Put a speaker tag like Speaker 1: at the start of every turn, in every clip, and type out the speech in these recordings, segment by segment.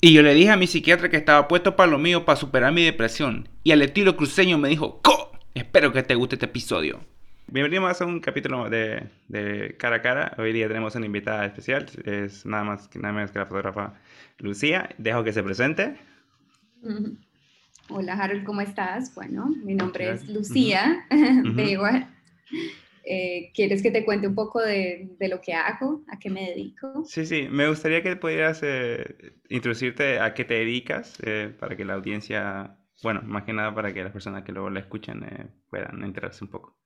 Speaker 1: Y yo le dije a mi psiquiatra que estaba puesto para lo mío para superar mi depresión. Y al estilo cruceño me dijo, ¡Co! Espero que te guste este episodio. Bienvenidos a un capítulo de, de, Cara a Cara. Hoy día tenemos una invitada especial. Es nada más nada menos que la fotógrafa Lucía. Dejo que se presente.
Speaker 2: Hola Harold, ¿cómo estás? Bueno, mi nombre es Lucía uh eh, ¿Quieres que te cuente un poco de, de, lo que hago, a qué me dedico?
Speaker 1: Sí, sí, me gustaría que pudieras eh, introducirte a qué te dedicas eh, para que la audiencia, bueno, más que nada para que las personas que luego la escuchen eh, puedan enterarse un poco.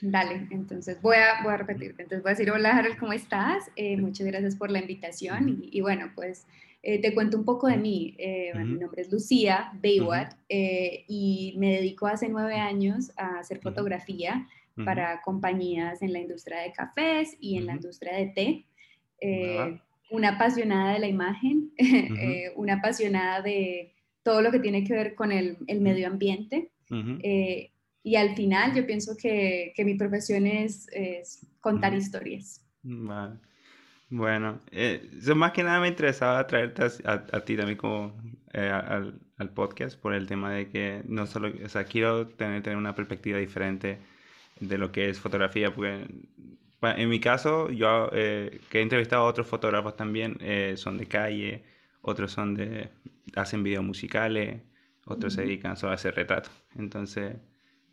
Speaker 2: Dale, entonces voy a, voy a repetirte. Entonces voy a decir, hola Harold, ¿cómo estás? muchas gracias por la invitación y, y bueno, pues te cuento un poco de mí. Mi nombre es Lucía Baywat y me dedico hace nueve años a hacer fotografía para compañías en la industria de cafés y en la industria de té. Eh, una apasionada de la imagen, eh, una apasionada de todo lo que tiene que ver con el, el medio ambiente. Eh, y al final yo pienso que, que mi profesión es, es contar historias.
Speaker 1: Bueno, yo más que nada me interesaba traerte a, a, ti también como al, al, podcast por el tema de que no solo, o sea, quiero tener, tener una perspectiva diferente de lo que es fotografía, porque en mi caso, yo eh, que he entrevistado a otros fotógrafos también, eh, son de calle, otros son de, hacen videos musicales, otros se dedican solo a hacer retratos. Entonces,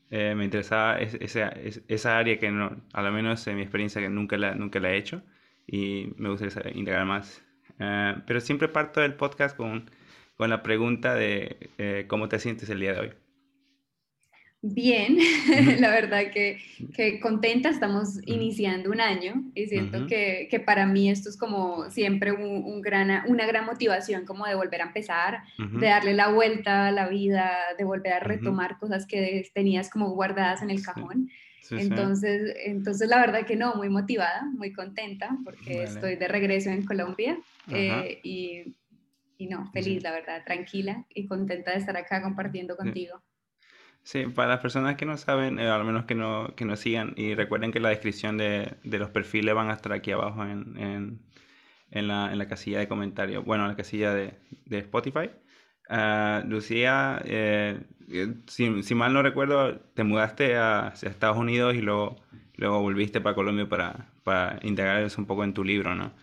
Speaker 1: eh, me interesaba esa, esa área que no, a lo menos en mi experiencia que nunca la, nunca la he hecho y me gustaría integrar más. pero siempre parto del podcast con, con la pregunta de cómo te sientes el día de hoy.
Speaker 2: Bien, la verdad que, que, contenta, estamos iniciando un año y siento que, que, para mí esto es como siempre un, gran, una gran motivación como de volver a empezar, de darle la vuelta a la vida, de volver a retomar cosas que tenías como guardadas en el cajón. entonces, entonces la verdad que no, muy motivada, muy contenta porque estoy de regreso en Colombia eh, y, y, no, feliz, la verdad, tranquila y contenta de estar acá compartiendo contigo.
Speaker 1: Sí, para las personas que no saben, eh, al menos que no, que nos sigan, y recuerden que la descripción de, de los perfiles van a estar aquí abajo en, en, en, la, en la, casilla de comentarios, bueno, en la casilla de, de Spotify. Uh, Lucía, eh, eh, si, si, mal no recuerdo, te mudaste a, Estados Unidos y luego, luego volviste para Colombia para, para integrar eso un poco en tu libro, ¿no?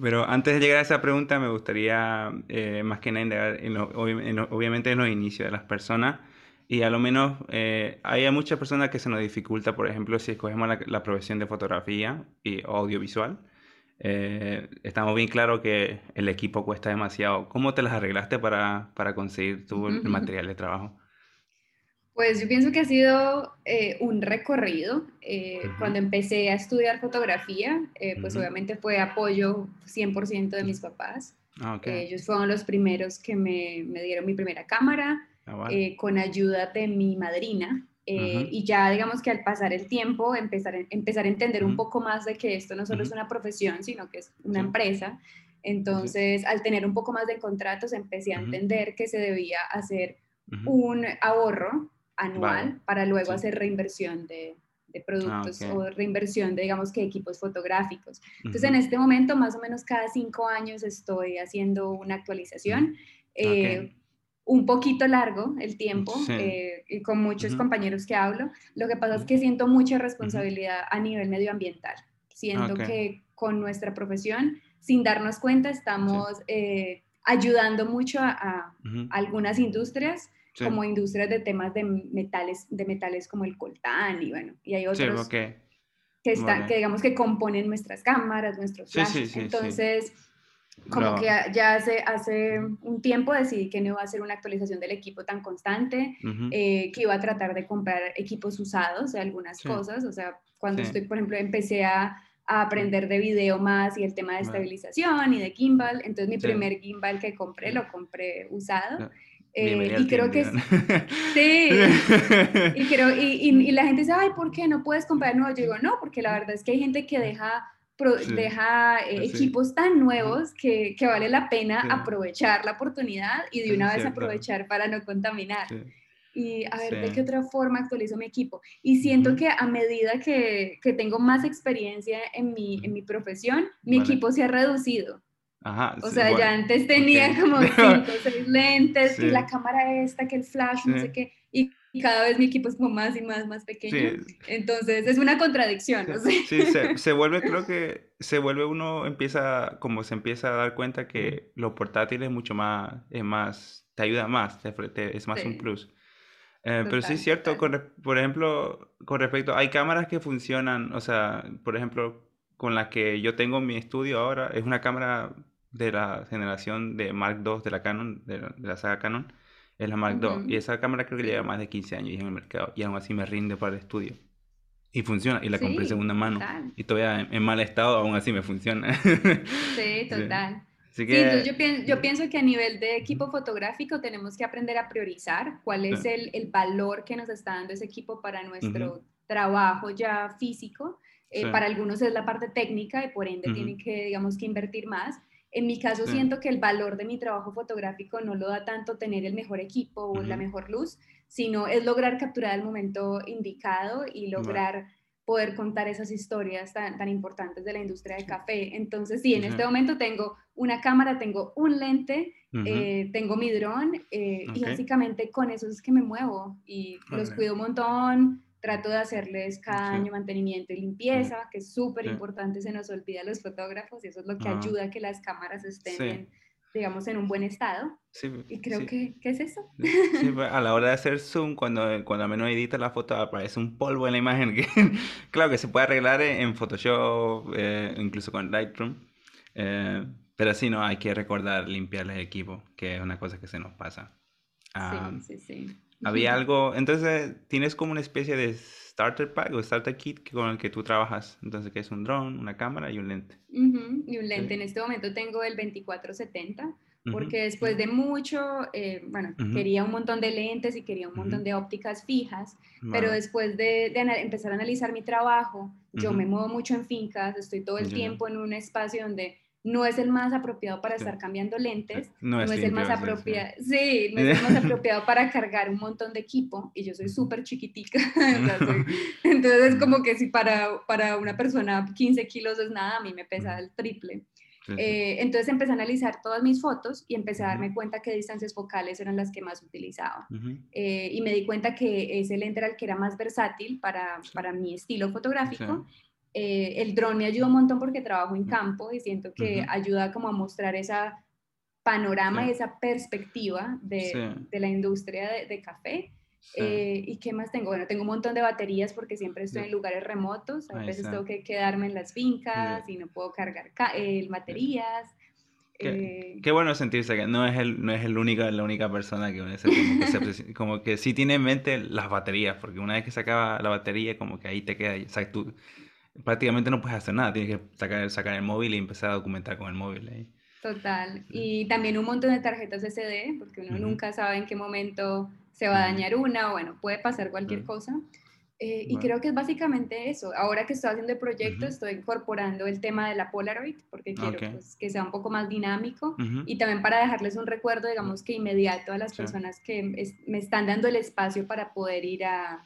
Speaker 1: Pero antes de llegar a esa pregunta, me gustaría eh, más que nada en obviamente en los inicios de las personas. Y a lo menos eh, hay muchas personas que se nos dificulta, por ejemplo, si escogemos la, profesión de fotografía y audiovisual. Eh, estamos bien claros que el equipo cuesta demasiado. ¿Cómo te las arreglaste para, para conseguir tu material de trabajo?
Speaker 2: Pues yo pienso que ha sido eh, un recorrido. Eh, cuando empecé a estudiar fotografía, eh, pues obviamente fue apoyo 100% de mis papás. Ah, ellos fueron los primeros que me, me dieron mi primera cámara, ah, con ayuda de mi madrina. Y ya digamos que al pasar el tiempo, empezar, empezar a entender un poco más de que esto no solo es una profesión, sino que es una empresa. Entonces, al tener un poco más de contratos, empecé a entender que se debía hacer un ahorro anual para luego hacer reinversión de, de productos ah, o reinversión de, digamos, que equipos fotográficos. Entonces, en este momento, más o menos cada cinco años estoy haciendo una actualización. Eh, un poquito largo el tiempo eh, y con muchos compañeros que hablo. Lo que pasa es que siento mucha responsabilidad a nivel medioambiental. Siento que con nuestra profesión, sin darnos cuenta, estamos eh, ayudando mucho a, a algunas industrias como industrias de temas de metales, de metales como el coltán y bueno, y hay otros que, están, que digamos que componen nuestras cámaras, nuestros flashes. Entonces, como que ya hace, hace un tiempo decidí que no iba a hacer una actualización del equipo tan constante, eh, que iba a tratar de comprar equipos usados de algunas cosas, o sea, cuando estoy, por ejemplo, empecé a, a aprender de video más y el tema de estabilización y de gimbal. Entonces mi primer gimbal que compré lo compré usado. Eh, y creo que sí, y, creo, y, y, la gente dice, ay, ¿por qué no puedes comprar nuevo? Yo digo, no, porque la verdad es que hay gente que deja, deja eh, equipos tan nuevos que, que vale la pena aprovechar la oportunidad y de una vez aprovechar para no contaminar. Y a ver, ¿de qué otra forma actualizo mi equipo? Y siento que a medida que, que, tengo más experiencia en mi, en mi profesión, mi equipo se ha reducido.
Speaker 1: Ajá,
Speaker 2: o sea, ya antes tenía como cinco o seis lentes, que la cámara esta, que el flash, no sé qué, y cada vez mi equipo es como más y más, más pequeño. Entonces es una contradicción.
Speaker 1: Sí, se, vuelve, creo que se vuelve uno, empieza, como se empieza a dar cuenta que lo portátil es mucho más, es más, te ayuda más, te, es más un plus. Eh, pero sí es cierto, por ejemplo, con respecto, hay cámaras que funcionan, o sea, por ejemplo, con la que yo tengo mi estudio ahora, es una cámara de la generación de Mark II de la Canon, de la, saga Canon, es la Mark II. Y esa cámara creo que lleva más de 15 años en el mercado y aún así me rinde para el estudio. Y funciona, y la compré en segunda mano. Y todavía en, mal estado, aún así me funciona.
Speaker 2: sí, total. Sí, entonces yo, pienso, yo pienso que a nivel de equipo fotográfico tenemos que aprender a priorizar cuál es el, el, valor que nos está dando ese equipo para nuestro trabajo ya físico. Eh, para algunos es la parte técnica y por ende tienen que, digamos, que invertir más. En mi caso siento que el valor de mi trabajo fotográfico no lo da tanto tener el mejor equipo o la mejor luz, sino es lograr capturar el momento indicado y lograr poder contar esas historias tan, tan, importantes de la industria del café. Entonces, sí, en este momento tengo una cámara, tengo un lente, eh, tengo mi dron eh, y básicamente con eso es que me muevo y los cuido un montón, trato de hacerles cada año mantenimiento y limpieza, que es súper importante, se nos olvida a los fotógrafos y eso es lo que ayuda a que las cámaras estén digamos, en un buen estado. Sí, y creo que, ¿qué es eso?
Speaker 1: Sí, pues, a la hora de hacer zoom, cuando, cuando al menos edita la foto, aparece un polvo en la imagen. Que, claro que se puede arreglar en Photoshop, eh, incluso con Lightroom. Eh, pero sí, no, hay que recordar limpiar el equipo, que es una cosa que se nos pasa. sí, sí, sí. Había algo, entonces tienes como una especie de starter pack o starter kit con el que tú trabajas. Entonces, que es un drone, una cámara y un lente.
Speaker 2: Y un lente. En este momento tengo el 2470 porque después de mucho, eh, bueno, quería un montón de lentes y quería un montón de ópticas fijas, pero después de, empezar a analizar mi trabajo, yo me muevo mucho en fincas, estoy todo el tiempo en un espacio donde no es el más apropiado para estar cambiando lentes, no es, el más apropiado, sí, no es el más apropiado para cargar un montón de equipo y yo soy súper chiquitica, entonces es como que si para, para una persona 15 kilos es nada, a mí me pesa el triple. Eh, entonces empecé a analizar todas mis fotos y empecé a darme cuenta que distancias focales eran las que más utilizaba. Eh, y me di cuenta que ese lente era el que era más versátil para, para mi estilo fotográfico eh, el dron me ayuda un montón porque trabajo en campo y siento que ayuda como a mostrar esa panorama y esa perspectiva de, de la industria de, café. Eh, ¿Y qué más tengo? Bueno, tengo un montón de baterías porque siempre estoy en lugares remotos. A veces tengo que quedarme en las fincas y no puedo cargar eh, baterías.
Speaker 1: Qué, qué, bueno sentirse que no es el, no es el única, la única persona que, como que, se, como que sí tiene en mente las baterías, porque una vez que se acaba la batería, como que ahí te queda, o sea, tú, prácticamente no puedes hacer nada, tienes que sacar, sacar el móvil y empezar a documentar con el móvil. Ahí.
Speaker 2: Total. Y también un montón de tarjetas SD, porque uno nunca sabe en qué momento se va a dañar una, o bueno, puede pasar cualquier cosa. Eh, y creo que es básicamente eso. Ahora que estoy haciendo el proyecto, estoy incorporando el tema de la Polaroid, porque quiero pues, que sea un poco más dinámico y también para dejarles un recuerdo, digamos que inmediato a las personas que me están dando el espacio para poder ir a,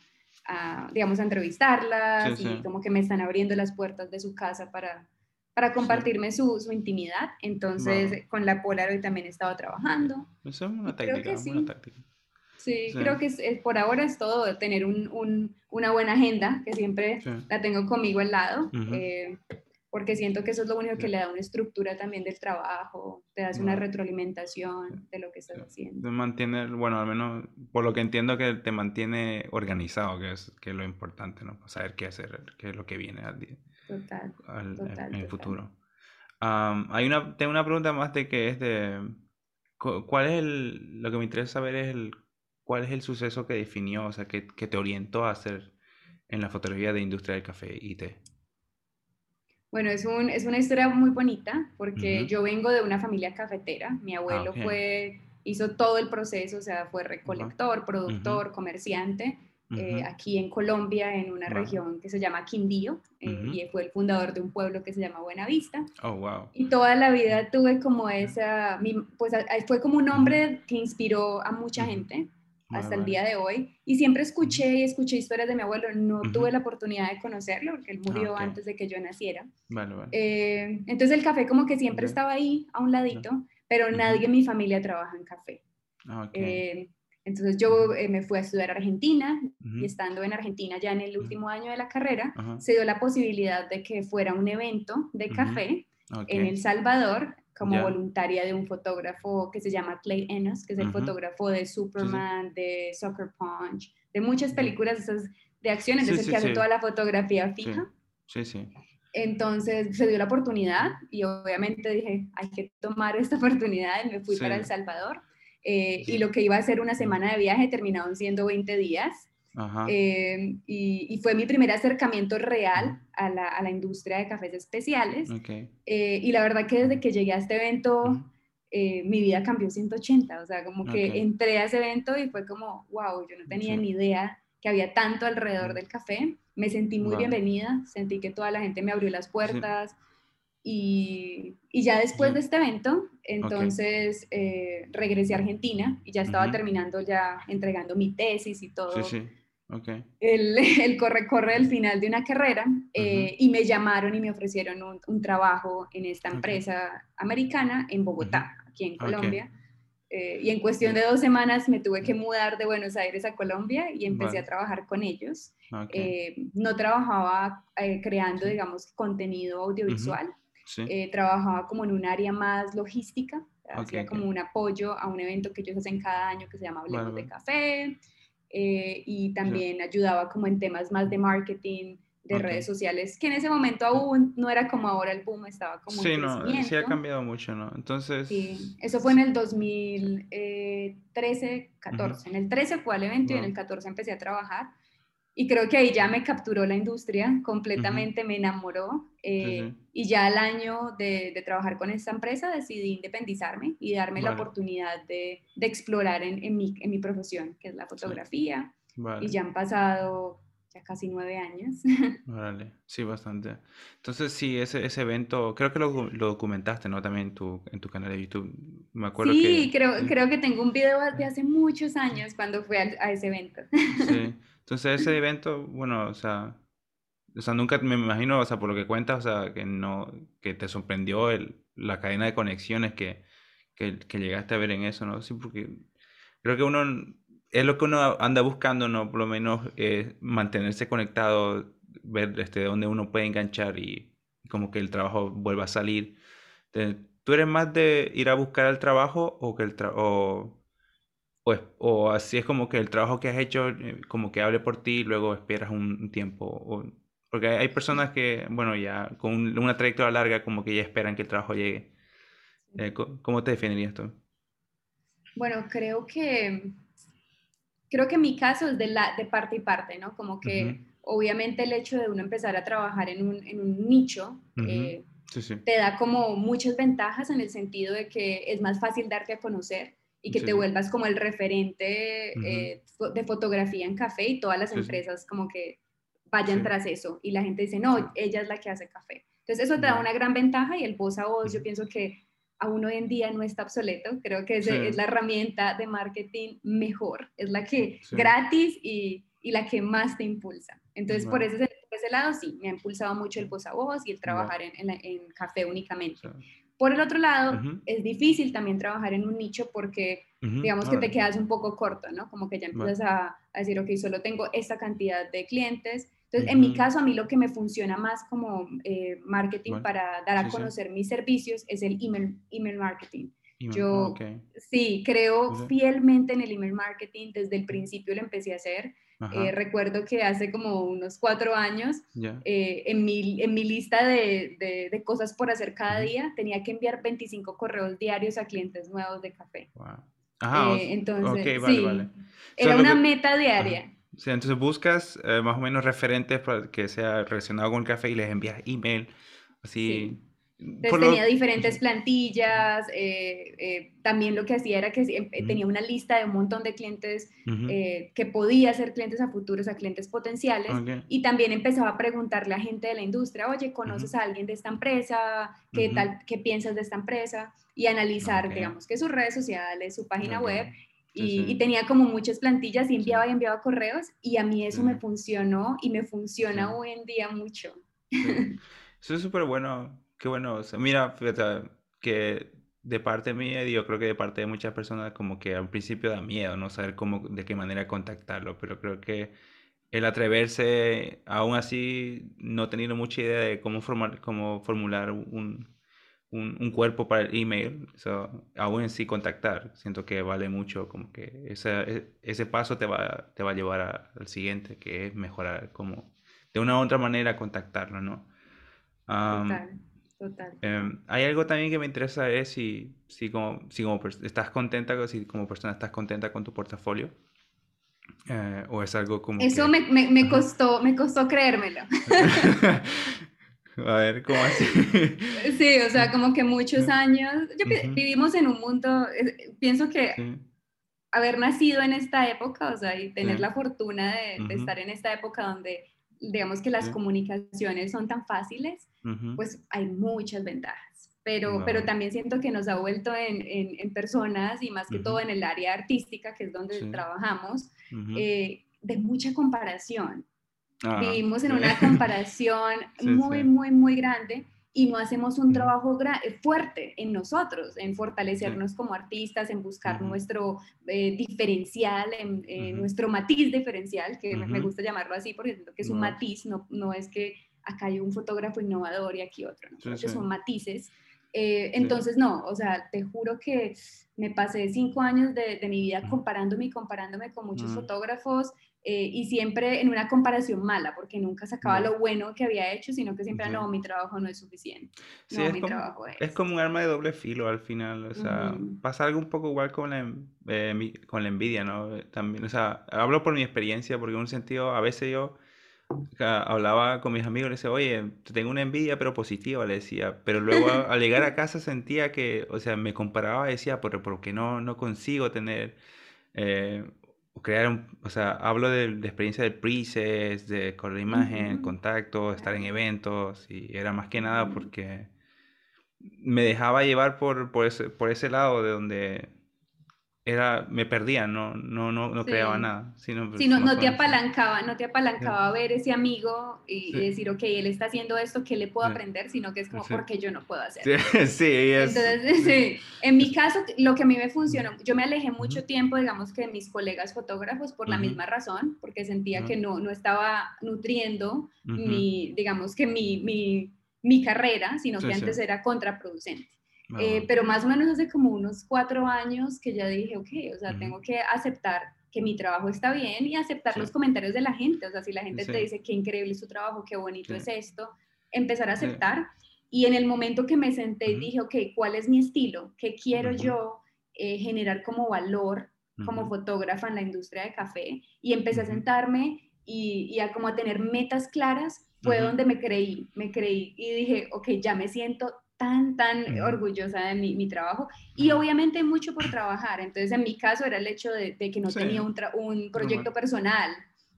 Speaker 2: digamos, a entrevistarlas y como que me están abriendo las puertas de su casa para, para compartirme su, su, intimidad. Entonces, con la Polaroid también he estado trabajando.
Speaker 1: Es una táctica, sí. Una táctica.
Speaker 2: Sí, creo que es, por ahora es todo, tener un, un, una buena agenda, que siempre la tengo conmigo al lado porque siento que eso es lo único que le da una estructura también del trabajo, te das una retroalimentación de lo que estás haciendo.
Speaker 1: Te mantiene, bueno, al menos por lo que entiendo que te mantiene organizado, que es, que es lo importante, ¿no? Saber qué hacer, qué es lo que viene al día. Total. en el futuro. hay una, tengo una pregunta más de que es de, ¿cuál es el, lo que me interesa saber es el, cuál es el suceso que definió, o sea, que, que te orientó a hacer en la fotografía de industria del café y té?
Speaker 2: Bueno, es, un, es una historia muy bonita porque yo vengo de una familia cafetera. Mi abuelo ah, fue, hizo todo el proceso, o sea, fue recolector, productor, comerciante. Eh, aquí en Colombia, en una región que se llama Quindío, eh, y fue el fundador de un pueblo que se llama Buenavista.
Speaker 1: Oh, wow.
Speaker 2: Y toda la vida tuve como esa, pues fue como un hombre que inspiró a mucha gente. Hasta el día de hoy. Y siempre escuché y escuché historias de mi abuelo. No tuve la oportunidad de conocerlo porque él murió ah, antes de que yo naciera. Eh, entonces el café como que siempre estaba ahí, a un ladito, pero nadie en mi familia trabaja en café. Ah, eh, entonces yo eh, me fui a estudiar a Argentina y estando en Argentina ya en el último año de la carrera, se dio la posibilidad de que fuera un evento de café en El Salvador como voluntaria de un fotógrafo que se llama Clay Enos, que es el fotógrafo de Superman, de Soccer Punch, de muchas películas esas de acción, entonces el que hace toda la fotografía fija.
Speaker 1: Sí, sí.
Speaker 2: Entonces se dio la oportunidad y obviamente dije, hay que tomar esta oportunidad y me fui para El Salvador. Eh, y lo que iba a ser una semana de viaje terminaron siendo 20 días. Eh, y, fue mi primer acercamiento real a la, a la industria de cafés especiales. Eh, y la verdad que desde que llegué a este evento, mi vida cambió 180. O sea, como que entré a ese evento y fue como, wow, yo no tenía ni idea que había tanto alrededor del café. Me sentí muy bienvenida, sentí que toda la gente me abrió las puertas. Y, y, ya después de este evento, entonces eh, regresé a Argentina y ya estaba terminando, ya entregando mi tesis y todo. Sí, sí. Okay. El, el, corre, corre al final de una carrera eh, y me llamaron y me ofrecieron un, un trabajo en esta empresa americana en Bogotá, aquí en Colombia. Eh, y en cuestión de dos semanas me tuve que mudar de Buenos Aires a Colombia y empecé a trabajar con ellos. no trabajaba creando, digamos, contenido audiovisual, eh, trabajaba como en un área más logística, hacía como un apoyo a un evento que ellos hacen cada año que se llama Hablemos de Café, eh, y también ayudaba como en temas más de marketing, de redes sociales, que en ese momento aún no era como ahora el boom, estaba como
Speaker 1: Sí, no, sí ha cambiado mucho, ¿no? Entonces...
Speaker 2: Sí, eso fue en el 2013, 14. Eh, en el 13 fue el evento y en el 14 empecé a trabajar. Y creo que ahí ya me capturó la industria completamente, me enamoró. Eh, y ya al año de, de, trabajar con esta empresa decidí independizarme y darme la oportunidad de, de explorar en, en, mi, en, mi, profesión, que es la fotografía. Y ya han pasado ya casi nueve años.
Speaker 1: Vale, sí, bastante. Entonces, sí, ese, ese evento, creo que lo, lo documentaste, ¿no? También en tu, en tu canal de YouTube. Me acuerdo
Speaker 2: sí, creo, creo que tengo un video de hace muchos años cuando fui a, a ese evento.
Speaker 1: Sí. Entonces ese evento, bueno, o sea, o sea, nunca me imagino, o sea, por lo que cuentas, o sea, que no, que te sorprendió el, la cadena de conexiones que, que, llegaste a ver en eso, ¿no? Sí, porque creo que uno, es lo que uno anda buscando, ¿no? Por lo menos eh, mantenerse conectado, ver este, dónde uno puede enganchar y como que el trabajo vuelva a salir. ¿Tú eres más de ir a buscar el trabajo o que el trabajo pues, o así es como que el trabajo que has hecho, eh, como que hable por ti y luego esperas un, tiempo. O, porque hay personas que, bueno, ya con una trayectoria larga, como que ya esperan que el trabajo llegue. Eh, ¿Cómo te definirías tú?
Speaker 2: Bueno, creo que, creo que mi caso es de, la, de parte y parte, ¿no? Como que obviamente el hecho de uno empezar a trabajar en un, en un nicho eh, te da como muchas ventajas en el sentido de que es más fácil darte a conocer y que te vuelvas como el referente eh, de fotografía en café y todas las empresas como que vayan tras eso y la gente dice, no, ella es la que hace café. Entonces eso te da una gran ventaja y el voz a voz yo pienso que aún hoy en día no está obsoleto, creo que es, es la herramienta de marketing mejor, es la que gratis y, y, la que más te impulsa. Entonces por, ese, por ese lado sí, me ha impulsado mucho el voz a voz y el trabajar en, en, café únicamente. Por el otro lado, es difícil también trabajar en un nicho porque, digamos que te quedas un poco corto, ¿no? Como que ya empiezas a, decir, ok, solo tengo esta cantidad de clientes. Entonces, en mi caso, a mí lo que me funciona más como eh, marketing para dar a conocer mis servicios es el email, email marketing. Yo sí, creo fielmente en el email marketing. Desde el principio lo empecé a hacer. Eh, recuerdo que hace como unos cuatro años, eh, en, mi, en mi lista de, de, cosas por hacer cada día, tenía que enviar 25 correos diarios a clientes nuevos de café. Wow. Eh, entonces, sí, era una meta diaria.
Speaker 1: Sí, entonces buscas más o menos referentes para que sea relacionado con el café y les envías email, así.
Speaker 2: Entonces tenía diferentes plantillas, eh, eh, también lo que hacía era que eh, tenía una lista de un montón de clientes que podía ser clientes a futuros, a clientes potenciales, y también empezaba a preguntarle a gente de la industria, oye, ¿conoces a alguien de esta empresa? ¿Qué tal, qué piensas de esta empresa? Y analizar, digamos, que sus redes sociales, su página web, y, tenía como muchas plantillas y enviaba y enviaba correos y a mí eso me funcionó y me funciona hoy en día mucho.
Speaker 1: Eso es súper bueno, qué bueno. mira, que de parte mía, yo creo que de parte de muchas personas como que al principio da miedo, no saber cómo, de qué manera contactarlo, pero creo que el atreverse, aún así, no teniendo mucha idea de cómo, formar, cómo formular un, un, cuerpo para el email, aún en sí contactar, siento que vale mucho, como que ese, ese paso te va, te va a llevar al siguiente, que es mejorar como de una u otra manera contactarlo, ¿no?
Speaker 2: total, total.
Speaker 1: Em, hay algo también que me interesa es si, si, como, si como estás contenta, si como persona estás contenta con tu portafolio. Eh, o es algo como
Speaker 2: eso me, me, me costó me costó creérmelo
Speaker 1: A ver, ¿cómo así?
Speaker 2: Sí, o sea, como que muchos años, vivimos en un mundo, pienso que haber nacido en esta época, o sea, y tener la fortuna de, estar en esta época donde, digamos que las comunicaciones son tan fáciles, pues hay muchas ventajas. Pero, pero también siento que nos ha vuelto en, en, personas y más que todo en el área artística, que es donde trabajamos, eh, de mucha comparación. Ah, Vivimos en una comparación muy, muy, muy grande y no hacemos un trabajo eh, fuerte en nosotros, en fortalecernos como artistas, en buscar nuestro eh, diferencial, en, nuestro matiz diferencial, que me gusta llamarlo así porque siento que es un matiz, no, no es que acá hay un fotógrafo innovador y aquí otro, ¿no? que son matices. Eh, entonces, no, o sea, te juro que me pasé cinco años de, de mi vida comparándome y comparándome con muchos fotógrafos eh, y siempre en una comparación mala, porque nunca sacaba lo bueno que había hecho, sino que siempre, no, mi trabajo no es suficiente. no,
Speaker 1: es, mi como, trabajo es. es como un arma de doble filo al final, o sea, pasa algo un poco igual con la, eh, con la envidia, ¿no? También, o sea, hablo por mi experiencia, porque en un sentido, a veces yo hablaba con mis amigos, le decía, oye, tengo una envidia, pero positiva, le decía, pero luego al llegar a casa sentía que, o sea, me comparaba, decía, pero ¿por qué no, no consigo tener... Eh, crear un, o sea, hablo de, experiencia de presets, de con la imagen, contacto, estar en eventos, y era más que nada porque me dejaba llevar por, por, ese, por ese lado de donde era, me perdía, no, no, no, no creaba nada. Sino,
Speaker 2: sí, no, no te apalancaba, no te apalancaba a ver ese amigo y, decir, ok, él está haciendo esto, ¿qué le puedo aprender? Sino que es como, porque yo no puedo hacer.
Speaker 1: Sí, es...
Speaker 2: Entonces, sí, en mi caso, lo que a mí me funcionó, yo me alejé mucho tiempo, digamos, que de mis colegas fotógrafos por la misma razón, porque sentía que no, no estaba nutriendo mi, digamos, que mi, mi, mi carrera, sino que antes era contraproducente. Eh, pero más o menos hace como unos cuatro años que ya dije, ok, o sea, tengo que aceptar que mi trabajo está bien y aceptar los comentarios de la gente. O sea, si la gente te dice, qué increíble es tu trabajo, qué bonito es esto, empezar a aceptar. Y en el momento que me senté y dije, ok, ¿cuál es mi estilo? ¿Qué quiero yo eh, generar como valor como fotógrafa en la industria de café? Y empecé a sentarme y, y, a como a tener metas claras, fue donde me creí, me creí y dije, ok, ya me siento tan, tan orgullosa de mi, mi, trabajo y obviamente mucho por trabajar. Entonces, en mi caso era el hecho de, que no tenía un, un proyecto personal.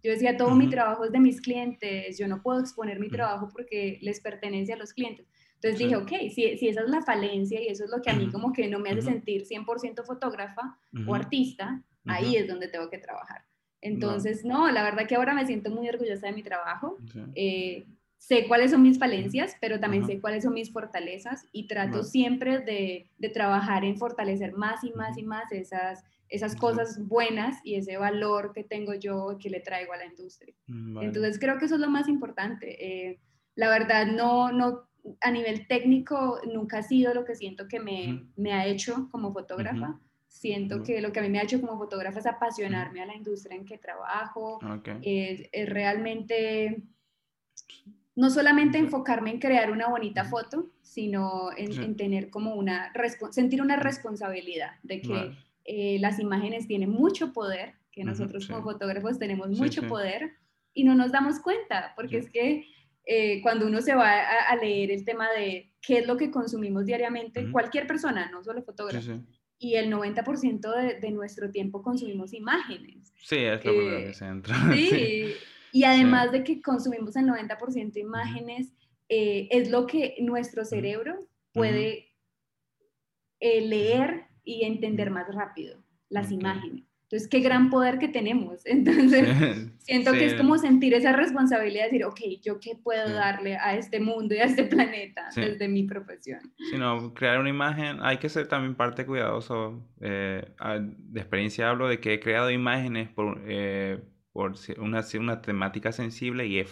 Speaker 2: Yo decía, todo mi trabajo es de mis clientes, yo no puedo exponer mi trabajo porque les pertenece a los clientes. Entonces dije, ok, si, si, esa es la falencia y eso es lo que a mí como que no me hace sentir 100% fotógrafa o artista, ahí es donde tengo que trabajar. Entonces, no. la verdad que ahora me siento muy orgullosa de mi trabajo. Eh, sé cuáles son mis falencias, pero también sé cuáles son mis fortalezas y trato siempre de, de, trabajar en fortalecer más y más y más esas, esas cosas buenas y ese valor que tengo yo que le traigo a la industria. Mm, Entonces creo que eso es lo más importante. Eh, la verdad, no, no, a nivel técnico nunca ha sido lo que siento que me, me ha hecho como fotógrafa. Siento que lo que a mí me ha hecho como fotógrafa es apasionarme a la industria en que trabajo. es realmente no solamente enfocarme en crear una bonita foto, sino en, tener como una, sentir una responsabilidad de que eh, las imágenes tienen mucho poder, que nosotros como fotógrafos tenemos mucho poder y no nos damos cuenta, porque es que eh, cuando uno se va a, leer el tema de qué es lo que consumimos diariamente, cualquier persona, no solo fotógrafo, y el 90% de, de, nuestro tiempo consumimos imágenes.
Speaker 1: Sí, es lo que se entra.
Speaker 2: sí. Y además de que consumimos el 90% de imágenes, eh, es lo que nuestro cerebro puede eh, leer y entender más rápido, las imágenes. Entonces, qué gran poder que tenemos. Entonces, siento que es como sentir esa responsabilidad de decir, ok, ¿yo qué puedo darle a este mundo y a este planeta desde mi profesión?
Speaker 1: Sí, no, crear una imagen, hay que ser también parte cuidadoso. Eh, de experiencia hablo de que he creado imágenes por, eh, por una, una temática sensible y,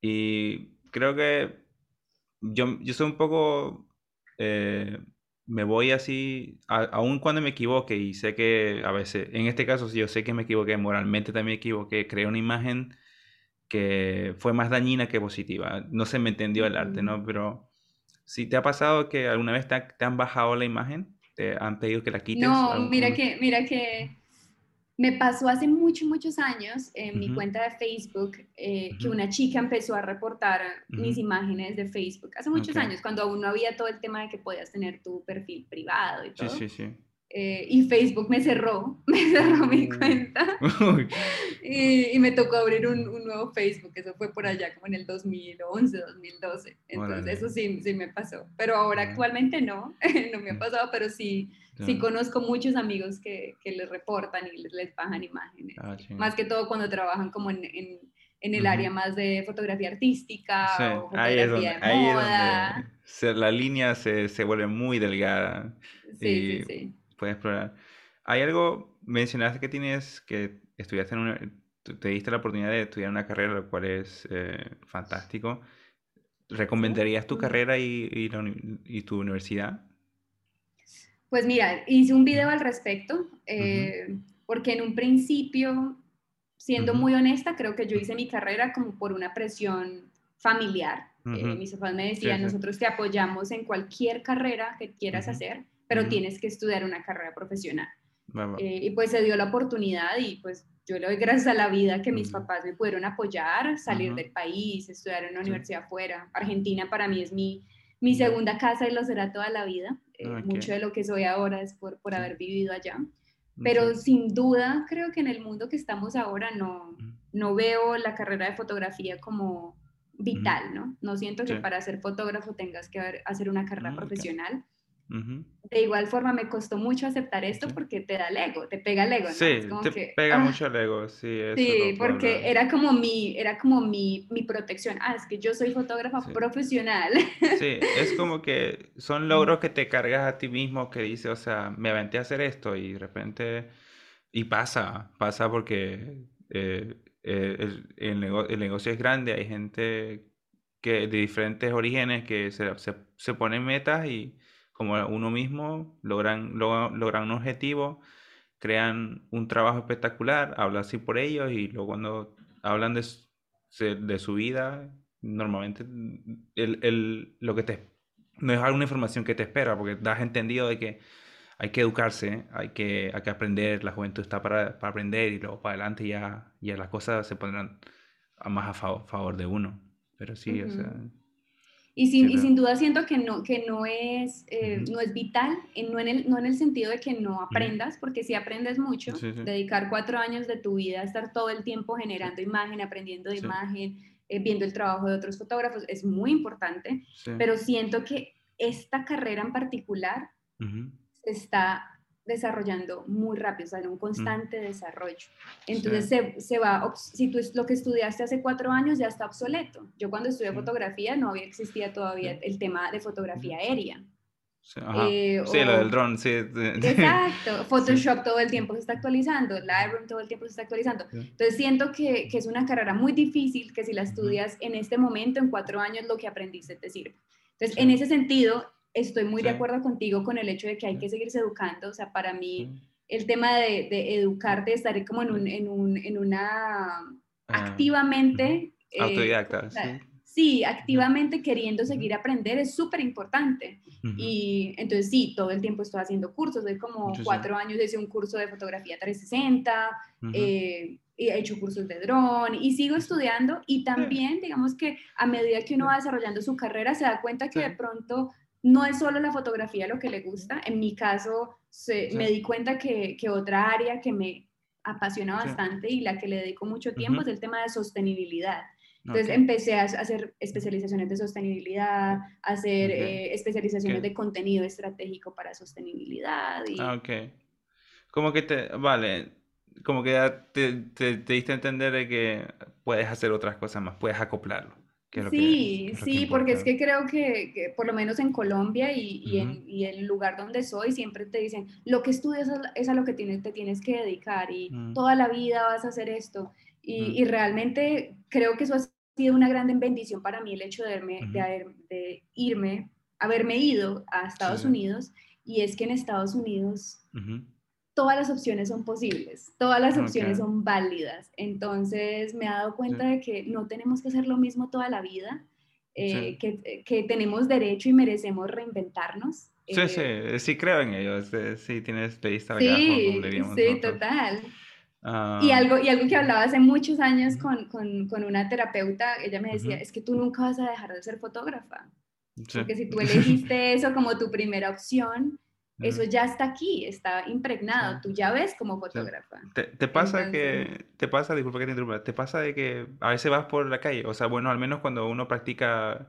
Speaker 1: y creo que yo, yo soy un poco... Eh, me voy así, aun cuando me equivoque, y sé que a veces, en este caso, yo sé que me equivoqué, moralmente también me equivoqué, creé una imagen que fue más dañina que positiva. No se me entendió el arte, ¿no? Pero si te ha pasado que alguna vez te, han bajado la imagen, te han pedido que la quites.
Speaker 2: No, mira que, mira que me pasó hace muchos, muchos años en mi cuenta de Facebook eh, que una chica empezó a reportar mis imágenes de Facebook. Hace muchos años, cuando aún no había todo el tema de que podías tener tu perfil privado y todo. Sí, sí, sí. Eh, y Facebook me cerró, me cerró mi cuenta. Y, y, me tocó abrir un, un, nuevo Facebook, eso fue por allá como en el 2011, 2012, entonces eso sí, sí me pasó, pero ahora actualmente no, no me ha pasado, pero sí, sí conozco muchos amigos que, que les reportan y les, les bajan imágenes, ah, más que todo cuando trabajan como en, en, en el área más de fotografía artística o fotografía ahí es donde, de moda.
Speaker 1: Ahí es donde la línea se, se vuelve muy delgada. Sí, sí, sí puedes explorar. Hay algo, mencionaste que tienes, que estudiaste en una, te diste la oportunidad de estudiar una carrera, lo cual es eh, fantástico. ¿Recomendarías tu carrera y, y, tu universidad?
Speaker 2: Pues mira, hice un video al respecto, eh, porque en un principio, siendo muy honesta, creo que yo hice mi carrera como por una presión familiar. Eh, mis papás me decían, nosotros te apoyamos en cualquier carrera que quieras hacer, pero tienes que estudiar una carrera profesional. Eh, y pues se dio la oportunidad y pues yo le doy gracias a la vida que mis papás me pudieron apoyar, salir del país, estudiar en una universidad afuera. Argentina para mí es mi, mi segunda casa y lo será toda la vida. Eh, mucho de lo que soy ahora es por, por haber vivido allá. Pero sin duda creo que en el mundo que estamos ahora no, no veo la carrera de fotografía como vital, ¿no? No siento que para ser fotógrafo tengas que hacer una carrera ah, profesional. De igual forma me costó mucho aceptar esto porque te da el ego, te pega el ego, ¿no?
Speaker 1: Sí, te pega ah, mucho el ego, sí.
Speaker 2: sí, porque era como, mi, era como mi, mi, protección. Ah, es que yo soy fotógrafa profesional.
Speaker 1: Sí, es como que son logros que te cargas a ti mismo que dices, o sea, me aventé a hacer esto y de repente, y pasa, pasa porque eh, eh, el, el, negocio, es grande, hay gente que de diferentes orígenes que se, se, se ponen metas y como uno mismo, logran, logran un objetivo, crean un trabajo espectacular, hablan así por ellos y luego cuando hablan de, de su vida, normalmente el, el, lo que te, no es alguna información que te espera, porque das entendido de que hay que educarse, hay que, hay que aprender, la juventud está para, para aprender y luego para adelante ya, ya las cosas se pondrán más a favor, favor de uno. Pero sí, o sea,
Speaker 2: y sin, y sin duda siento que no, que no, es, eh, no es vital, no, en el, no en el sentido de que no aprendas, porque si aprendes mucho, dedicar cuatro años de tu vida a estar todo el tiempo generando imagen, aprendiendo de imagen, eh, viendo el trabajo de otros fotógrafos, es muy importante, pero siento que esta carrera en particular está desarrollando muy rápido, o sea, en un mm. constante desarrollo. Entonces se, se, va, si tú lo que estudiaste hace cuatro años ya está obsoleto. Yo cuando estudié fotografía no había existía todavía el tema de fotografía aérea.
Speaker 1: Sí, eh, sí lo del drone, sí.
Speaker 2: Exacto, Photoshop todo el tiempo se está actualizando, Lightroom todo el tiempo se está actualizando. Entonces siento que, que, es una carrera muy difícil que si la estudias en este momento, en cuatro años, lo que aprendiste te sirve. Entonces, en ese sentido, estoy muy de acuerdo contigo con el hecho de que hay que seguirse educando. O sea, para mí el tema de, de educarte, estar como en, un, en, un, en una ah, activamente...
Speaker 1: Eh, Autodidacta,
Speaker 2: sí. activamente queriendo seguir aprender es súper importante. Y entonces sí, todo el tiempo estoy haciendo cursos, de como cuatro años hice un curso de fotografía 360, eh, he hecho cursos de dron y sigo estudiando y también digamos que a medida que uno va desarrollando su carrera se da cuenta que de pronto no es solo la fotografía lo que le gusta. En mi caso, me di cuenta que, otra área que me apasiona bastante y la que le dedico mucho tiempo es el tema de sostenibilidad. Entonces empecé a hacer especializaciones de sostenibilidad, a hacer eh, especializaciones de contenido estratégico para sostenibilidad. Y...
Speaker 1: Ah, ok. Como que te, vale, como que te, te, te, diste a entender de que puedes hacer otras cosas más, puedes acoplarlo.
Speaker 2: Sí, sí, porque es que creo que, por lo menos en Colombia y, y, en, y, el lugar donde soy siempre te dicen, lo que estudias es a lo que tienes, te tienes que dedicar y mm. toda la vida vas a hacer esto. Y, mm. y, realmente creo que eso ha sido una gran bendición para mí el hecho de, de, de irme, haberme ido a Estados Unidos y es que en Estados Unidos todas las opciones son posibles, todas las opciones son válidas. Entonces me he dado cuenta de que no tenemos que hacer lo mismo toda la vida, eh, que, que, tenemos derecho y merecemos reinventarnos.
Speaker 1: Sí, sí, eh, sí creo en ello, sí, tienes lista
Speaker 2: Sí, sí, total. y, ah. algo, y algo que hablaba hace muchos años con, con, con una terapeuta, ella me decía, es que tú nunca vas a dejar de ser fotógrafa. Porque si tú elegiste eso como tu primera opción, eso ya está aquí, está impregnado, tú ya ves como fotógrafa.
Speaker 1: ¿Te, pasa que, te pasa, disculpa que te interrumpa, te pasa de que a veces vas por la calle, o sea, bueno, al menos cuando uno practica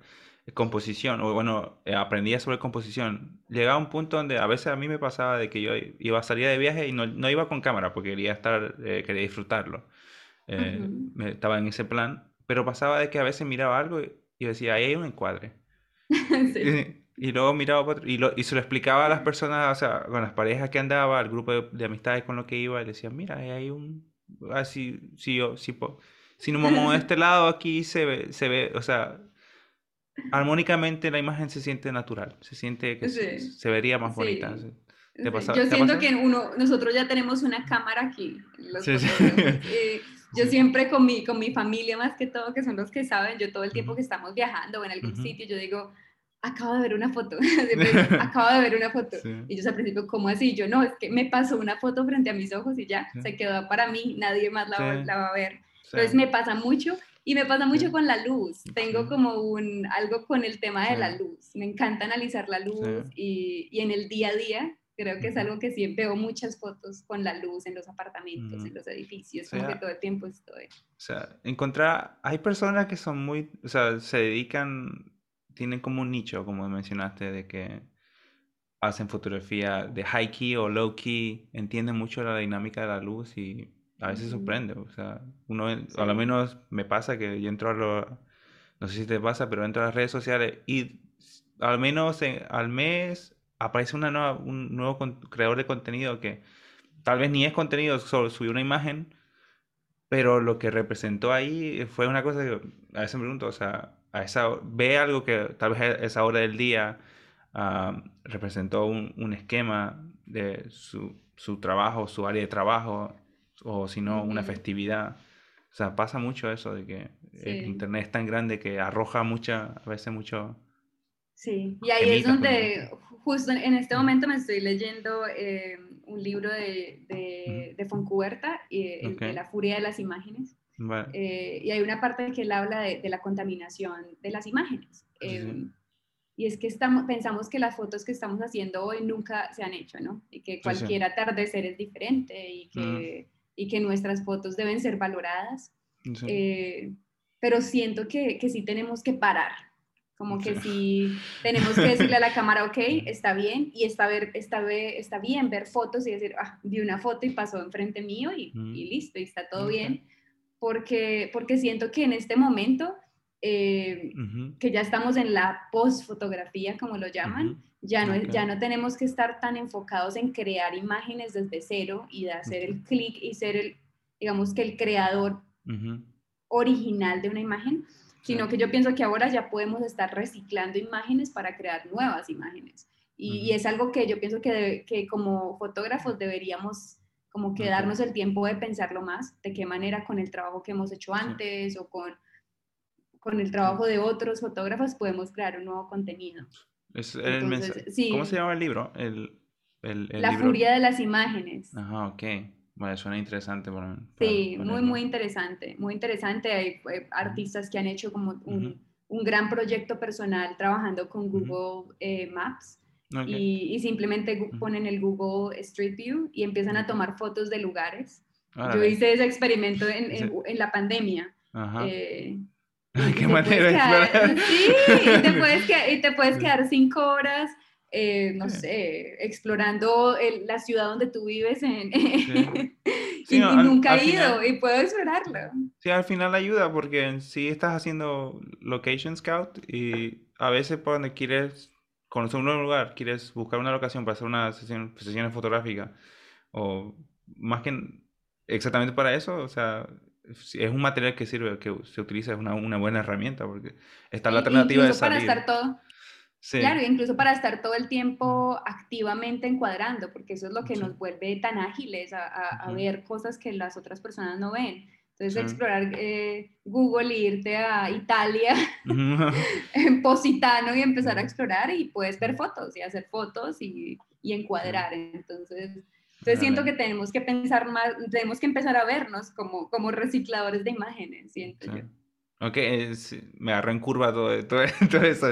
Speaker 1: composición, o bueno, eh, aprendía sobre composición, llegaba a un punto donde a veces a mí me pasaba de que yo iba a salir de viaje y no, no iba con cámara porque quería estar, eh, quería disfrutarlo. Eh, estaba en ese plan, pero pasaba de que a veces miraba algo y, y decía, ahí hay un encuadre. sí. Y luego miraba y, lo, y se lo explicaba a las personas, o sea, con las parejas que andaba, al grupo de, amistades con lo que iba, y le decía, mira, hay un, así, ah, si yo, si, si nos movemos de este lado aquí se ve, se ve, o sea, armónicamente la imagen se siente natural, se siente que se, vería más bonita.
Speaker 2: yo siento que uno, nosotros ya tenemos una cámara aquí. Eh, yo siempre con mi, con mi familia más que todo, que son los que saben, yo todo el tiempo que estamos viajando o en algún sitio, yo digo, acabo de ver una foto, acabo de ver una foto. Y yo al principio, ¿cómo así? Yo no, es que me pasó una foto frente a mis ojos y ya, se quedó para mí, nadie más la, va a ver. Entonces me pasa mucho y me pasa mucho con la luz. Tengo como un, algo con el tema de la luz. Me encanta analizar la luz y, y, en el día a día creo que es algo que siempre veo muchas fotos con la luz en los apartamentos, en los edificios, como que todo el tiempo estoy.
Speaker 1: O sea, encontrar, hay personas que son muy, o sea, se dedican tienen como un nicho, como mencionaste, de que hacen fotografía de high key o low key, entienden mucho la dinámica de la luz y a veces sorprende. O sea, uno, a lo menos me pasa que yo entro a lo, no sé si te pasa, pero entro a las redes sociales y al menos al mes aparece una nueva, un nuevo creador de contenido que tal vez ni es contenido, solo subió una imagen, pero lo que representó ahí fue una cosa que a veces me pregunto, o sea, a esa, ve algo que tal vez a esa hora del día ah, representó un, un, esquema de su, su, trabajo, su área de trabajo, o si no, una festividad. O sea, pasa mucho eso de que el Internet es tan grande que arroja mucha, a veces mucho...
Speaker 2: Sí, y ahí es donde, justo en este momento me estoy leyendo eh, un libro de, de, de Foncuberta, eh, La furia de las imágenes. Eh, y hay una parte que él habla de, la contaminación de las imágenes. Em, y es que estamos, pensamos que las fotos que estamos haciendo hoy nunca se han hecho, ¿no? Y que cualquier atardecer es diferente y que, y que nuestras fotos deben ser valoradas. Eh, pero siento que, que sí tenemos que parar, como que sí. tenemos que decirle a la cámara, ok, está bien, y está, ver, está, está bien ver fotos y decir, ah, vi una foto y pasó enfrente mío y, y listo, y está todo bien porque, porque siento que en este momento, eh, que ya estamos en la post-fotografía, como lo llaman, ya, no, ya no tenemos que estar tan enfocados en crear imágenes desde cero y de hacer el clic y ser el, digamos que el creador original de una imagen, sino que yo pienso que ahora ya podemos estar reciclando imágenes para crear nuevas imágenes. Y, es algo que yo pienso que, que como fotógrafos deberíamos como que darnos el tiempo de pensarlo más, de qué manera con el trabajo que hemos hecho antes o con, con el trabajo de otros fotógrafos podemos crear un nuevo contenido.
Speaker 1: Es el ¿Cómo se llama el libro? El, el,
Speaker 2: La furia de las imágenes.
Speaker 1: Ajá, ok. Bueno, suena interesante.
Speaker 2: sí, muy, muy interesante. Muy interesante. Hay, artistas que han hecho como un, un, gran proyecto personal trabajando con Google eh, Maps y, simplemente ponen el Google Street View y empiezan a tomar fotos de lugares. Yo hice ese experimento en, en, la pandemia.
Speaker 1: Eh, qué manera
Speaker 2: Sí, y te, puedes quedar, y te puedes quedar cinco horas, eh, no sé, explorando la ciudad donde tú vives y, nunca he ido y puedo explorarlo.
Speaker 1: Sí, al final ayuda porque si estás haciendo location scout y a veces por donde quieres conocer un nuevo lugar, quieres buscar una locación para hacer una sesión, sesión fotográfica o más que exactamente para eso, o sea, es un material que sirve, que se utiliza, es una, una buena herramienta porque está la alternativa de
Speaker 2: salir. para estar todo Claro, incluso para estar todo el tiempo activamente encuadrando, porque eso es lo que nos vuelve tan ágiles a, a, ver cosas que las otras personas no ven. Entonces, explorar eh, Google e irte a Italia en Positano y empezar a explorar y puedes ver fotos y hacer fotos y, y encuadrar. Entonces, entonces siento que tenemos que pensar más, tenemos que empezar a vernos como, como recicladores de imágenes, siento yo.
Speaker 1: Ok, me agarró en curva todo, todo, eso.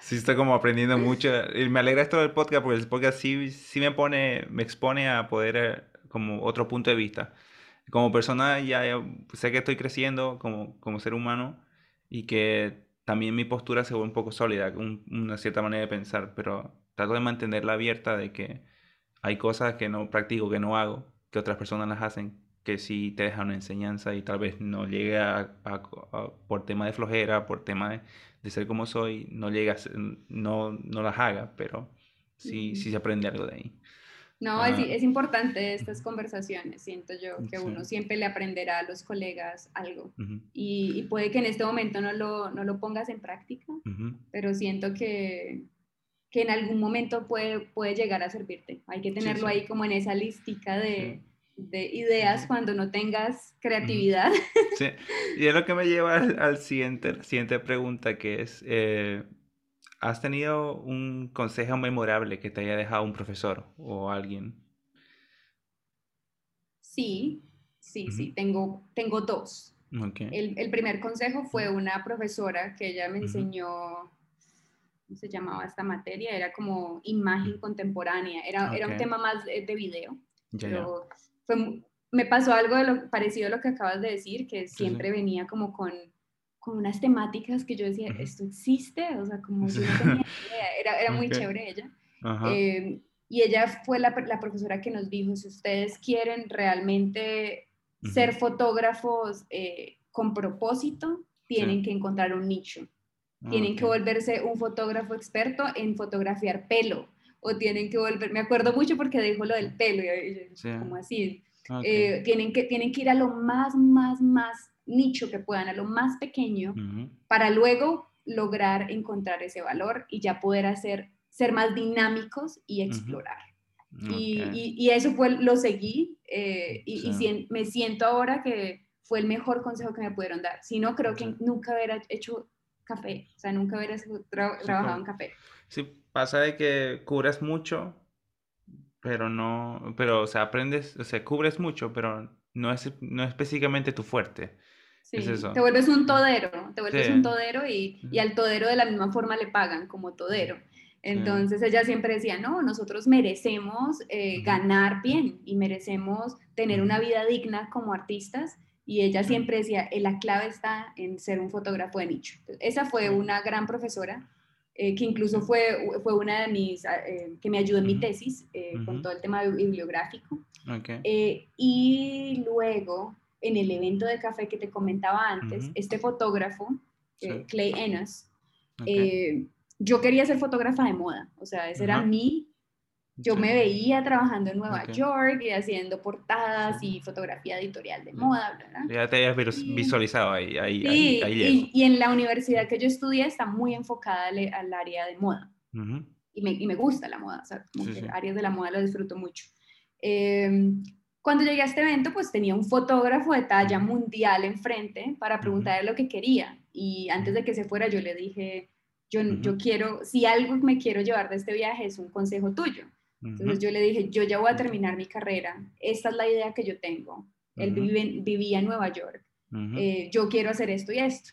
Speaker 1: sí, estoy como aprendiendo mucho. Y me alegra esto del podcast porque el podcast sí, sí me pone, me expone a poder eh, como otro punto de vista. Como persona ya, sé que estoy creciendo como, como ser humano y que también mi postura se vuelve un poco sólida, una cierta manera de pensar, pero trato de mantenerla abierta de que hay cosas que no practico, que no hago, que otras personas las hacen que sí te deja una enseñanza y tal vez no llegue a, por tema de flojera, por tema de, ser como soy, no llega no, no las haga, pero sí, sí se aprende algo de ahí.
Speaker 2: No, es, ah. es, importante estas conversaciones, siento yo, que uno siempre le aprenderá a los colegas algo. y, puede que en este momento no lo, no lo pongas en práctica, pero siento que, que, en algún momento puede, puede llegar a servirte. Hay que tenerlo ahí como en esa listica de de ideas cuando no tengas creatividad.
Speaker 1: Sí, y es lo que me lleva al, siguiente, siguiente pregunta, que es, eh, ¿has tenido un consejo memorable que te haya dejado un profesor o alguien?
Speaker 2: Sí, sí, sí, tengo, tengo dos. El, el, primer consejo fue una profesora que ella me enseñó, ¿cómo se llamaba esta materia? Era como imagen contemporánea, era, era un tema más de, video. pero me pasó algo de lo, parecido a lo que acabas de decir, que siempre venía como con, con unas temáticas que yo decía, ¿esto existe? O sea, como yo no tenía idea, era, era muy chévere ella. Eh, y ella fue la, la, profesora que nos dijo, si ustedes quieren realmente ser fotógrafos eh, con propósito, tienen que encontrar un nicho. Tienen que volverse un fotógrafo experto en fotografiar pelo, o tienen que volver, me acuerdo mucho porque dijo lo del pelo, y, como así, eh, tienen, que, tienen que ir a lo más, más, más nicho que puedan, a lo más pequeño, para luego lograr encontrar ese valor y ya poder hacer, ser más dinámicos y explorar. Y, y, eso fue, lo seguí eh, y, me siento ahora que fue el mejor consejo que me pudieron dar. Si no, creo que nunca hubiera hecho café, o sea, nunca hubiera trabajado en café.
Speaker 1: Sí, pasa de que cubres mucho, pero no, pero, o sea, aprendes, o sea, cubres mucho, pero no es, no específicamente tu fuerte.
Speaker 2: Sí, te vuelves un todero, te vuelves un todero y, y, al todero de la misma forma le pagan como todero. Entonces ella siempre decía, no, nosotros merecemos eh, ganar bien y merecemos tener una vida digna como artistas. Y ella siempre decía, eh, la clave está en ser un fotógrafo de nicho. Esa fue una gran profesora eh, que incluso fue, fue una de mis, ah, eh, que me ayudó en mi tesis eh, con todo el tema bibliográfico. y luego, en el evento de café que te comentaba antes, este fotógrafo, Clay Enos, yo quería ser fotógrafa de moda, o sea, ese era mi yo me veía trabajando en Nueva York y haciendo portadas y fotografía editorial de moda, ¿verdad?
Speaker 1: Ya te habías visualizado ahí. ahí,
Speaker 2: sí, ahí, y, en la universidad que yo estudié está muy enfocada al, área de moda. y, me, y, me, gusta la moda, o sea, áreas de la moda lo disfruto mucho. Em, cuando llegué a este evento, pues tenía un fotógrafo de talla mundial enfrente para preguntarle lo que quería. Y antes de que se fuera, yo le dije, yo, yo quiero, si algo me quiero llevar de este viaje es un consejo tuyo entonces yo le dije, yo ya voy a terminar mi carrera, esta es la idea que yo tengo. Él vivía en Nueva York, eh, yo quiero hacer esto y esto.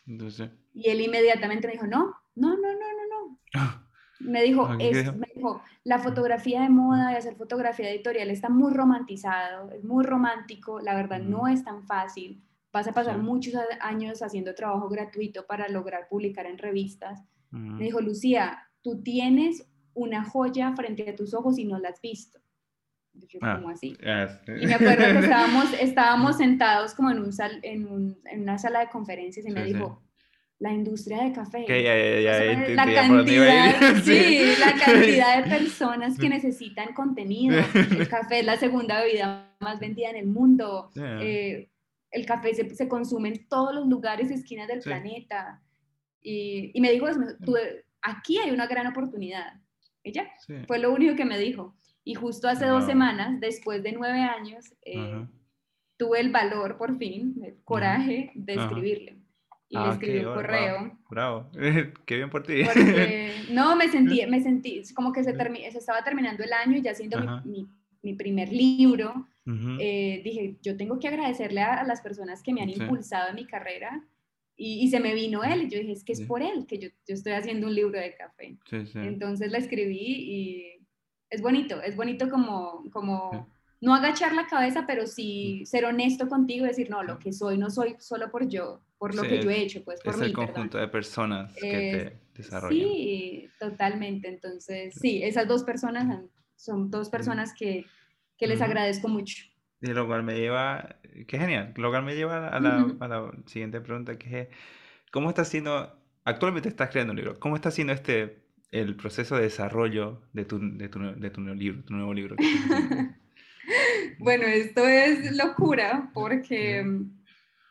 Speaker 2: Y él inmediatamente me dijo, no, no, no, no, no, no. Me dijo, es, me dijo, la fotografía de moda y hacer fotografía editorial está muy romantizado, es muy romántico, la verdad no es tan fácil. Vas a pasar muchos años haciendo trabajo gratuito para lograr publicar en revistas. Me dijo, Lucía, tú tienes una joya frente a tus ojos y no la has visto. Ah, así? Ah, y me acuerdo que estábamos, estábamos sentados como en, un sal, en, un, en una sala de conferencias y me dijo, la industria de café. la cantidad, sí, la cantidad de personas que necesitan contenido. El café es la segunda bebida más vendida en el mundo. Eh, el café se, se, consume en todos los lugares y esquinas del planeta. Y, y, me dijo, aquí hay una gran oportunidad. Ella fue lo único que me dijo. Y justo hace dos semanas, después de nueve años, eh, tuve el valor, por fin, el coraje de escribirle y le ah, escribí un correo.
Speaker 1: Bravo, qué bien por ti.
Speaker 2: no, me sentí, me sentí como que se, se estaba terminando el año y ya siendo mi, mi, primer libro, eh, dije, yo tengo que agradecerle a, las personas que me han impulsado en mi carrera y, y, se me vino él y yo dije, es que es por él que yo, yo estoy haciendo un libro de café. Entonces la escribí y es bonito, es bonito como... como no agachar la cabeza, pero sí ser honesto contigo y decir, no, lo que soy no soy solo por yo, por lo que yo he hecho, pues por
Speaker 1: es el conjunto de personas que te desarrollan.
Speaker 2: Sí, totalmente. Entonces, sí, esas dos personas son dos personas que, que les agradezco mucho.
Speaker 1: Y lo cual me lleva, qué genial, lo cual me lleva a la, a la siguiente pregunta, que es, ¿cómo está siendo, actualmente estás creando un libro, ¿cómo está siendo este, el proceso de desarrollo de tu, de tu, de tu nuevo libro, tu nuevo libro?
Speaker 2: bueno, esto es locura porque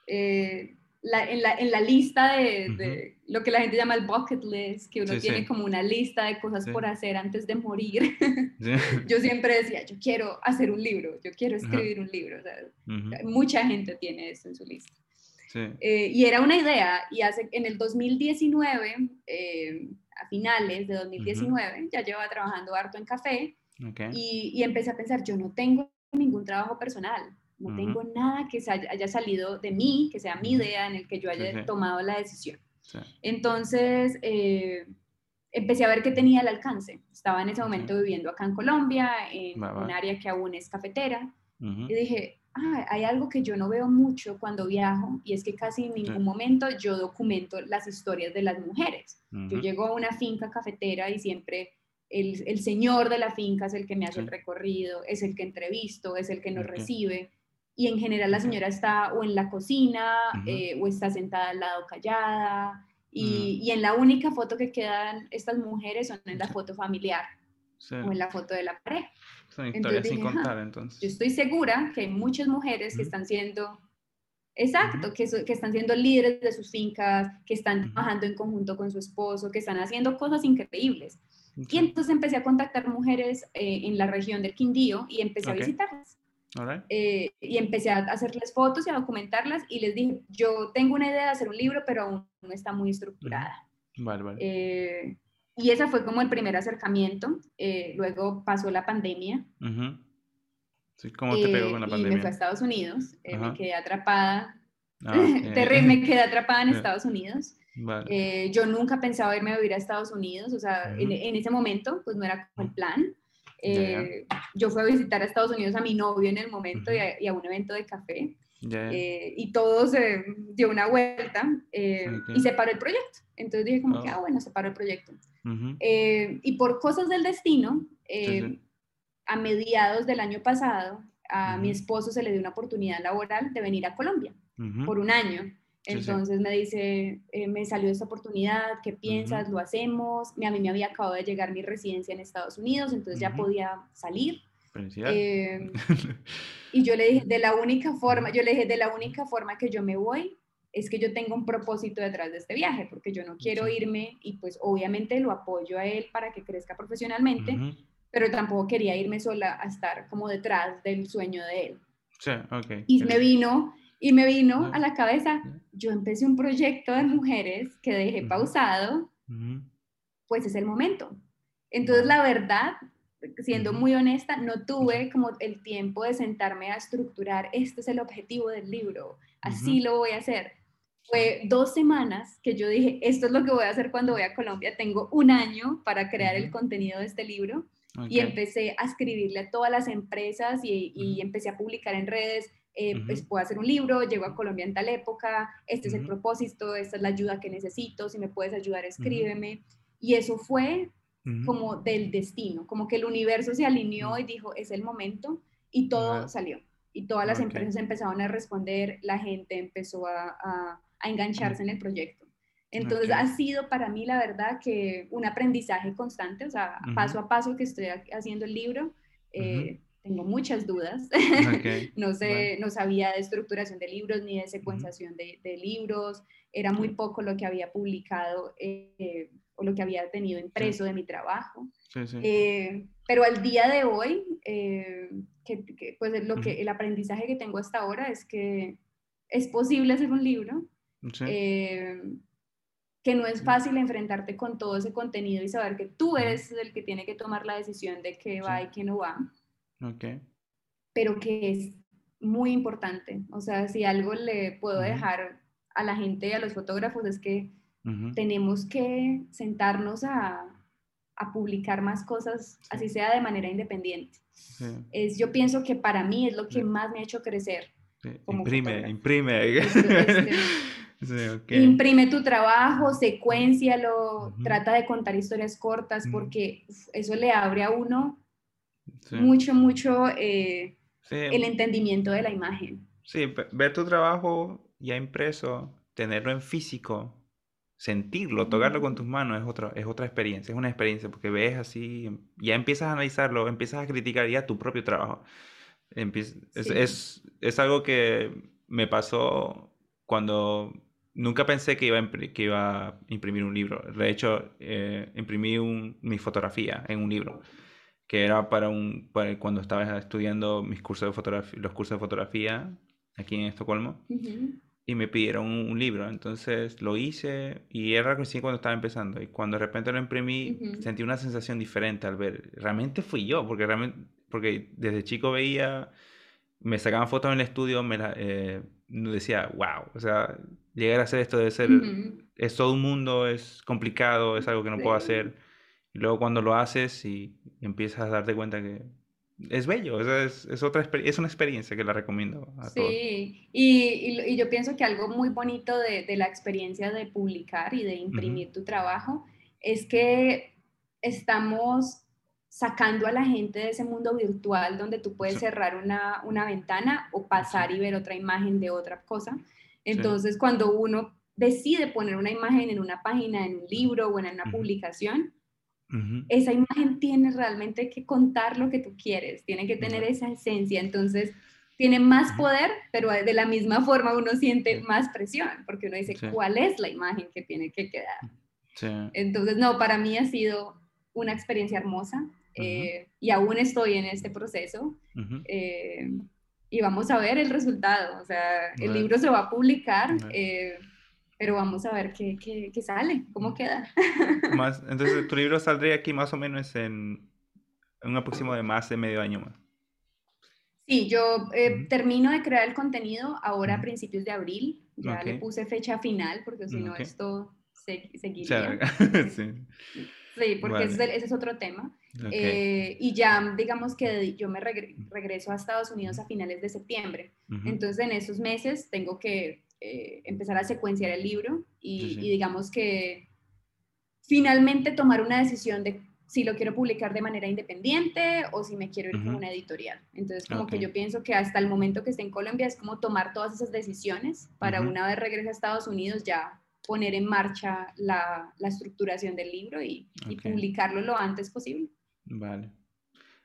Speaker 2: eh, en, la, en, la, lista de, lo que la gente llama el bucket list, que uno tiene como una lista de cosas por hacer antes de morir, yo siempre decía, yo quiero hacer un libro, yo quiero escribir un libro. Mucha gente tiene eso en su lista. Eh, y era una idea, y hace, en el 2019, eh, a finales de 2019, ya llevaba trabajando harto en café, y, y, empecé a pensar, yo no tengo ningún trabajo personal, no tengo nada que haya salido de mí, que sea mi idea en el que yo haya tomado la decisión. Entonces, eh, empecé a ver que tenía el alcance. Estaba en ese momento viviendo acá en Colombia, en un área que aún es cafetera, y dije, ah, hay algo que yo no veo mucho cuando viajo, y es que casi en ningún momento yo documento las historias de las mujeres. Yo llego a una finca cafetera y siempre el, el, señor de la finca es el que me hace el recorrido, es el que entrevisto, es el que nos recibe y en general la señora está o en la cocina eh, o está sentada al lado callada y, mm. y, en la única foto que quedan estas mujeres son en la foto familiar o en la foto de la pareja.
Speaker 1: Son historias sin contar entonces.
Speaker 2: Yo estoy segura que hay muchas mujeres que están siendo, exacto, que, que, están siendo líderes de sus fincas, que están trabajando en conjunto con su esposo, que están haciendo cosas increíbles. Y entonces empecé a contactar mujeres eh, en la región del Quindío y empecé a visitarlas. Eh, y empecé a hacerles fotos y a documentarlas y les dije, yo tengo una idea de hacer un libro, pero aún no está muy estructurada.
Speaker 1: Vale, vale.
Speaker 2: Eh, y ese fue como el primer acercamiento. Eh, luego pasó la pandemia.
Speaker 1: ¿Cómo te pegó con la pandemia?
Speaker 2: Y me fui a Estados Unidos. me quedé atrapada. Ah, me quedé atrapada en Estados Unidos. yo nunca pensaba irme a vivir a Estados Unidos. O sea, en, en, ese momento, pues no era como el plan. Eh, yo fui a visitar a Estados Unidos a mi novio en el momento y, a, un evento de café. Eh, y todo se dio una vuelta eh, y se paró el proyecto. Entonces dije como que, oh. ah, bueno, se paró el proyecto. y por cosas del destino, a mediados del año pasado, a mi esposo se le dio una oportunidad laboral de venir a Colombia por un año. Entonces me dice, eh, me salió esta oportunidad, ¿qué piensas? ¿Lo hacemos? A mí me había acabado de llegar mi residencia en Estados Unidos, entonces ya podía salir. Eh, y yo le dije, de la única forma, yo le dije, de la única forma que yo me voy es que yo tengo un propósito detrás de este viaje, porque yo no quiero irme y pues obviamente lo apoyo a él para que crezca profesionalmente, pero tampoco quería irme sola a estar como detrás del sueño de él.
Speaker 1: Sí, okay.
Speaker 2: Y me vino y me vino a la cabeza, yo empecé un proyecto de mujeres que dejé pausado, pues es el momento. Entonces, la verdad, siendo muy honesta, no tuve como el tiempo de sentarme a estructurar, este es el objetivo del libro, así lo voy a hacer. Fue dos semanas que yo dije, esto es lo que voy a hacer cuando voy a Colombia, tengo un año para crear el contenido de este libro. Y empecé a escribirle a todas las empresas y, y empecé a publicar en redes, eh, pues puedo hacer un libro, llego a Colombia en tal época, este es el propósito, esta es la ayuda que necesito, si me puedes ayudar, escríbeme. Y eso fue como del destino, como que el universo se alineó y dijo, es el momento y todo salió. Y todas las empresas empezaron a responder, la gente empezó a, engancharse en el proyecto. Entonces ha sido para mí, la verdad, que un aprendizaje constante, o sea, paso a paso que estoy haciendo el libro, eh, tengo muchas dudas. no, sé, no sabía de estructuración de libros ni de secuenciación de, libros. Era muy poco lo que había publicado eh, o lo que había tenido impreso de mi trabajo. Eh, pero al día de hoy, eh, que, pues lo que, el aprendizaje que tengo hasta ahora es que es posible hacer un libro. que no es fácil enfrentarte con todo ese contenido y saber que tú eres el que tiene que tomar la decisión de qué va y qué no va. Okay. Pero que es muy importante. O sea, si algo le puedo dejar a la gente y a los fotógrafos es que tenemos que sentarnos a, a, publicar más cosas, así sea de manera independiente. Es, yo pienso que para mí es lo que más me ha hecho crecer.
Speaker 1: Imprime, imprime.
Speaker 2: Imprime tu trabajo, secuencialo, trata de contar historias cortas, porque eso le abre a uno mucho, mucho eh, el entendimiento de la imagen.
Speaker 1: Sí, ver tu trabajo ya impreso, tenerlo en físico, sentirlo, tocarlo con tus manos es otra, es otra experiencia, es una experiencia porque ves así, ya empiezas a analizarlo, empiezas a criticar ya tu propio trabajo. es, es, algo que me pasó cuando nunca pensé que iba a, que iba a imprimir un libro. De hecho, eh, imprimí mi fotografía en un libro que era para un para cuando estaba estudiando mis cursos de fotografía, los cursos de fotografía aquí en Estocolmo. Y me pidieron un, libro, entonces lo hice y era recién cuando estaba empezando. Y cuando de repente lo imprimí sentí una sensación diferente al ver, realmente fui yo, porque realmente porque desde chico veía me sacaban fotos en el estudio, me la, eh, decía, wow, o sea, llegar a hacer esto debe ser, es todo un mundo, es complicado, es algo que no puedo hacer y luego cuando lo haces y empiezas a darte cuenta que es bello, es, es, otra, es una experiencia que la recomiendo a todos.
Speaker 2: Sí, y, y, yo pienso que algo muy bonito de, de la experiencia de publicar y de imprimir tu trabajo es que estamos sacando a la gente de ese mundo virtual donde tú puedes cerrar una, una, ventana o pasar y ver otra imagen de otra cosa. Entonces, cuando uno decide poner una imagen en una página, en un libro o en una publicación, esa imagen tiene realmente que contar lo que tú quieres, tiene que tener esa esencia, entonces tiene más poder, pero de la misma forma uno siente más presión, porque uno dice, ¿cuál es la imagen que tiene que quedar? Entonces, no, para mí ha sido una experiencia hermosa eh, y aún estoy en este proceso. Eh, y vamos a ver el resultado, o sea, el libro se va a publicar pero vamos a ver qué, qué, sale, cómo queda.
Speaker 1: Más, entonces, tu libro saldría aquí más o menos en, un aproximado de más de medio año más.
Speaker 2: Sí, yo eh, termino de crear el contenido ahora a principios de abril. Ya le puse fecha final porque si no esto se, seguiría. sí. sí. porque ese, es otro tema. Eh, y ya digamos que yo me regreso a Estados Unidos a finales de septiembre. Entonces en esos meses tengo que eh, empezar a secuenciar el libro y, digamos que finalmente tomar una decisión de si lo quiero publicar de manera independiente o si me quiero ir con una editorial. Entonces, como que yo pienso que hasta el momento que esté en Colombia es como tomar todas esas decisiones para una vez regrese a Estados Unidos ya poner en marcha la, la estructuración del libro y, publicarlo lo antes posible.
Speaker 1: Vale.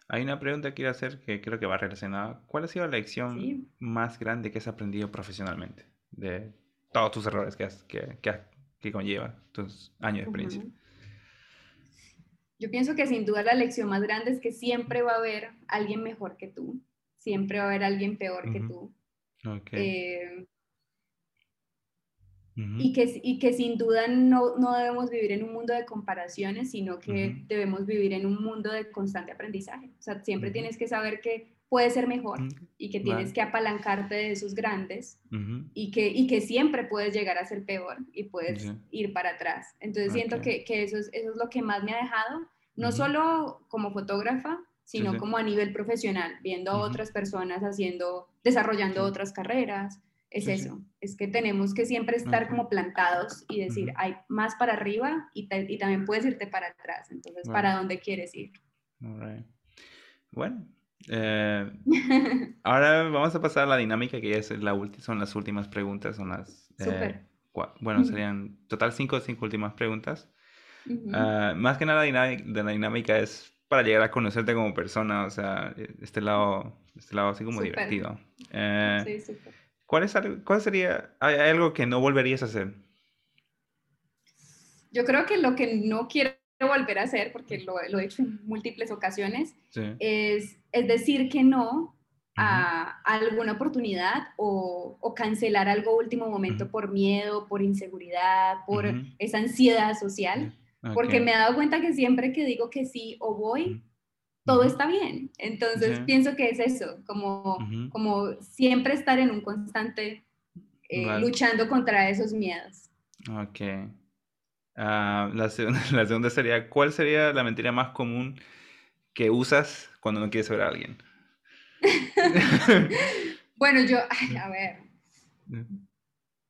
Speaker 1: Hay una pregunta que quiero hacer que creo que va relacionada. ¿Cuál ha sido la lección más grande que has aprendido profesionalmente? De todos tus errores que, que, que, que conlleva tus años de experiencia.
Speaker 2: Yo pienso que sin duda la lección más grande es que siempre va a haber alguien mejor que tú, siempre va a haber alguien peor que tú. Eh, y, que, y que sin duda no, no, debemos vivir en un mundo de comparaciones, sino que debemos vivir en un mundo de constante aprendizaje. O sea, siempre tienes que saber que puede ser mejor y que tienes que apalancarte de esos grandes y, que, y que siempre puedes llegar a ser peor y puedes ir para atrás. Entonces siento que, que, eso, es, eso es lo que más me ha dejado, no solo como fotógrafa, sino como a nivel profesional, viendo a otras personas haciendo, desarrollando otras carreras, es eso, es que tenemos que siempre estar como plantados y decir, hay más para arriba y, y, también puedes irte para atrás, entonces, ¿para dónde quieres ir?
Speaker 1: Bueno, eh, ahora vamos a pasar a la dinámica que es la son las últimas preguntas, son las... Eh, bueno, serían total cinco, cinco últimas preguntas. Ah, más que nada de la dinámica es para llegar a conocerte como persona, o sea, e, este lado, este lado así como divertido. Eh, sí, súper. ¿cuál, es, ¿Cuál sería, hay, algo que no volverías a hacer?
Speaker 2: Yo creo que lo que no quiero volver a hacer, porque lo, lo he hecho en múltiples ocasiones, es, es, decir que no a, alguna oportunidad o, o, cancelar algo último momento por miedo, por inseguridad, por esa ansiedad social. Porque me he dado cuenta que siempre que digo que sí o voy, todo está bien. Entonces pienso que es eso, como, como siempre estar en un constante eh, luchando contra esos miedos.
Speaker 1: Ok. Ah, la, segunda, la, segunda, sería, ¿cuál sería la mentira más común que usas cuando no quieres ver a alguien?
Speaker 2: bueno, yo, a ver,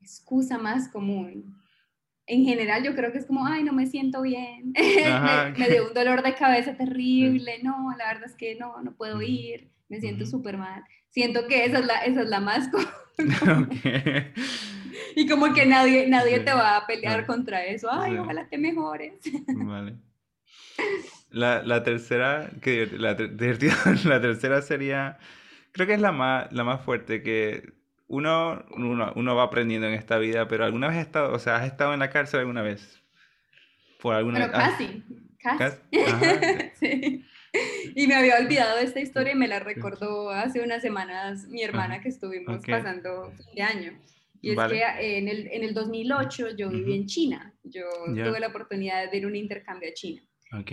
Speaker 2: excusa más común. En general yo creo que es como, ay, no me siento bien, me, dio un dolor de cabeza terrible, no, la verdad es que no, no puedo ir, me siento súper mal. Siento que esa es la, esa es la más Y como que nadie, nadie te va a pelear contra eso, ay, ojalá te mejores. Vale.
Speaker 1: La, la tercera, que la, la tercera sería, creo que es la más, la más fuerte, que uno, uno, va aprendiendo en esta vida, pero ¿alguna vez has estado, o sea, has estado en la cárcel alguna vez?
Speaker 2: Por alguna pero casi, casi. sí. Y me había olvidado de esta historia y me la recordó hace unas semanas mi hermana que estuvimos pasando fin de año. Y es que en el, en el 2008 yo viví en China. Yo tuve la oportunidad de ir a un intercambio a China.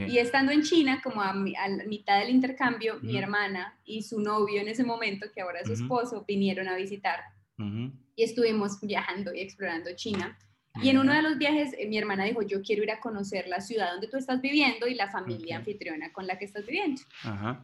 Speaker 2: Y estando en China, como a, mitad del intercambio, mi hermana y su novio en ese momento, que ahora es su esposo, vinieron a visitar. Y estuvimos viajando y explorando China. Y en uno de los viajes, eh, mi hermana dijo, yo quiero ir a conocer la ciudad donde tú estás viviendo y la familia anfitriona con la que estás viviendo.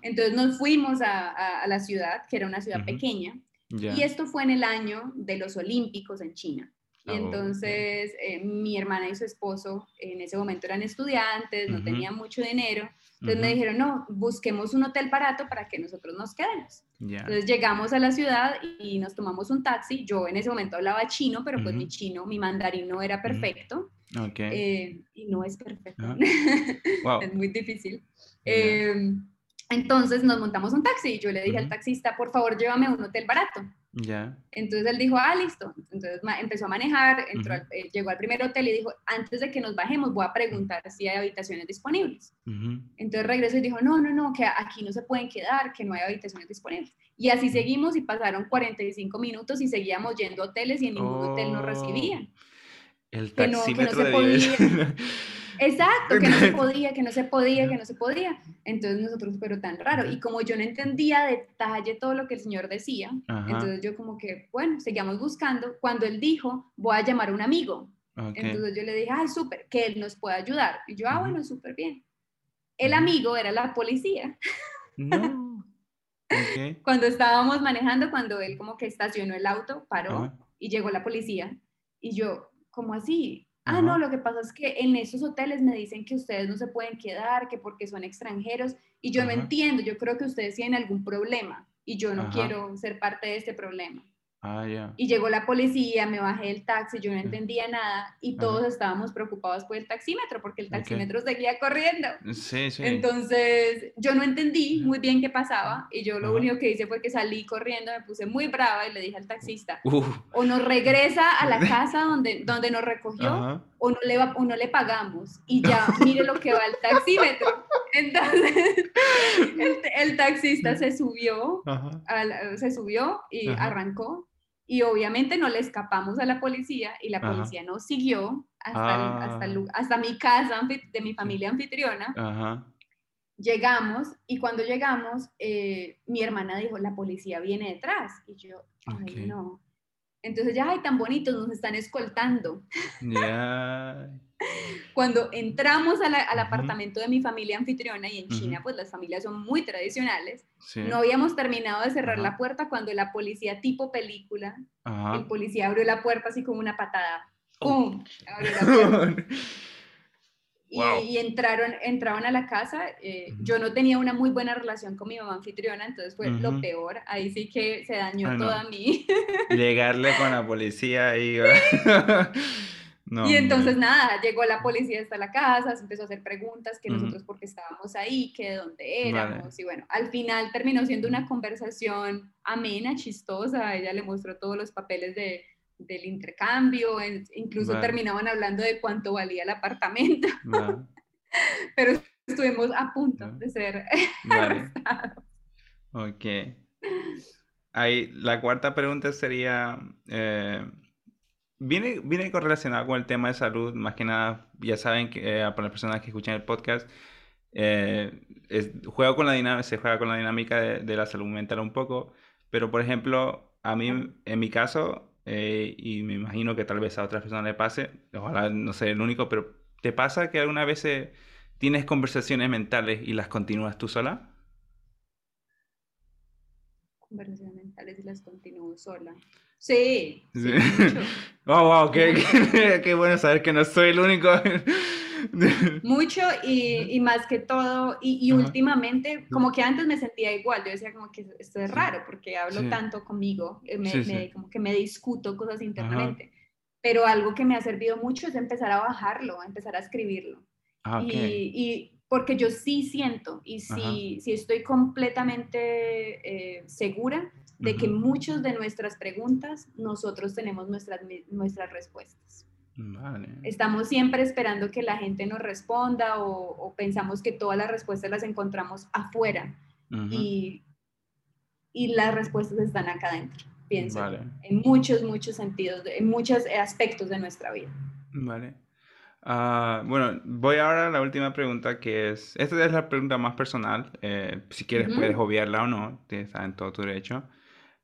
Speaker 2: Entonces nos fuimos a, la ciudad, que era una ciudad pequeña. Y esto fue en el año de los Olímpicos en China. Y entonces eh, mi hermana y su esposo en ese momento eran estudiantes, no tenían mucho dinero. Entonces me dijeron, no, busquemos un hotel barato para que nosotros nos quedemos. Entonces llegamos a la ciudad y nos tomamos un taxi. Yo en ese momento hablaba chino, pero pues mi chino, mi mandarín no era perfecto. Eh, y no es perfecto. Wow. es muy difícil. Entonces nos montamos un taxi y yo le dije al taxista, por favor, llévame a un hotel barato. Ya. Entonces él dijo, ah, listo. Entonces empezó a manejar, entró eh, llegó al primer hotel y dijo, antes de que nos bajemos, voy a preguntar si hay habitaciones disponibles. Entonces regresó y dijo, no, no, no, que aquí no se pueden quedar, que no hay habitaciones disponibles. Y así seguimos y pasaron 45 minutos y seguíamos yendo a hoteles y en ningún hotel nos recibían.
Speaker 1: El taxímetro de
Speaker 2: Exacto, que no se podía, que no se podía, que no se podía. Entonces nosotros, pero tan raro. Y como yo no entendía detalle todo lo que el Señor decía, entonces yo como que, bueno, seguíamos buscando. Cuando Él dijo, voy a llamar a un amigo. Entonces yo le dije, ay, súper, que Él nos pueda ayudar. Y yo, ah, bueno, súper bien. El amigo era la policía. No. Cuando estábamos manejando, cuando él como que estacionó el auto, paró y llegó la policía. Y yo, ¿cómo así? Ah, no, lo que pasa es que en esos hoteles me dicen que ustedes no se pueden quedar, que porque son extranjeros, y yo no entiendo, yo creo que ustedes tienen algún problema y yo no quiero ser parte de este problema. Ah, y llegó la policía, me bajé del taxi, yo no entendía nada y todos estábamos preocupados por el taxímetro porque el taxímetro seguía corriendo. Sí, sí. Entonces yo no entendí muy bien qué pasaba y yo lo único que hice fue que salí corriendo, me puse muy brava y le dije al taxista, o nos regresa a la casa donde, donde nos recogió o no, le va, o no le pagamos. Y ya mire lo que va el taxímetro. Entonces el, taxista se subió, se subió y arrancó y obviamente no le escapamos a la policía y la policía nos siguió hasta, hasta, ah. hasta, mi casa de mi familia anfitriona. Llegamos y cuando llegamos, eh, mi hermana dijo, la policía viene detrás. Y yo, no. Entonces ya, ay, tan bonitos, nos están escoltando. Cuando entramos al apartamento de mi familia anfitriona y en China, pues las familias son muy tradicionales, no habíamos terminado de cerrar la puerta cuando la policía tipo película, el policía abrió la puerta así como una patada. Oh. ¡Pum! Abrió la puerta. Y, entraron, entraron a la casa. Eh, yo no tenía una muy buena relación con mi mamá anfitriona, entonces fue lo peor. Ahí sí que se dañó toda mí.
Speaker 1: Llegarle con la policía y...
Speaker 2: y entonces nada, llegó la policía hasta la casa, se empezó a hacer preguntas que nosotros porque estábamos ahí, que de dónde éramos. Y bueno, al final terminó siendo una conversación amena, chistosa. Ella le mostró todos los papeles de, del intercambio, incluso terminaban hablando de cuánto valía el apartamento. Pero estuvimos a punto de ser vale.
Speaker 1: Ok. Ahí, la cuarta pregunta sería, eh, viene, viene correlacionado con el tema de salud, más que nada, ya saben que eh, para las personas que escuchan el podcast, eh, juego con la dinámica, se juega con la dinámica de, de, la salud mental un poco, pero por ejemplo, a mí, en mi caso, eh, y me imagino que tal vez a otras personas le pase, ojalá no sea el único, pero ¿te pasa que alguna vez tienes conversaciones mentales y las continúas tú sola?
Speaker 2: Conversaciones mentales y las continúo sola. Sí. sí.
Speaker 1: wow, wow, qué, qué, bueno saber que no soy el único.
Speaker 2: Mucho y, y, más que todo, y, y últimamente, como que antes me sentía igual, yo decía como que esto es raro porque hablo tanto conmigo, eh, me, como que me discuto cosas internamente, pero algo que me ha servido mucho es empezar a bajarlo, empezar a escribirlo. Ah, y, y, porque yo sí siento y sí, sí estoy completamente eh, segura de que muchas de nuestras preguntas nosotros tenemos nuestras, nuestras respuestas. Estamos siempre esperando que la gente nos responda o, pensamos que todas las respuestas las encontramos afuera y, y, las respuestas están acá adentro, pienso, en muchos, muchos sentidos, en muchos aspectos de nuestra vida.
Speaker 1: Vale. Ah, bueno, voy ahora a la última pregunta que es, esta es la pregunta más personal, eh, si quieres puedes obviarla o no, está en todo tu derecho.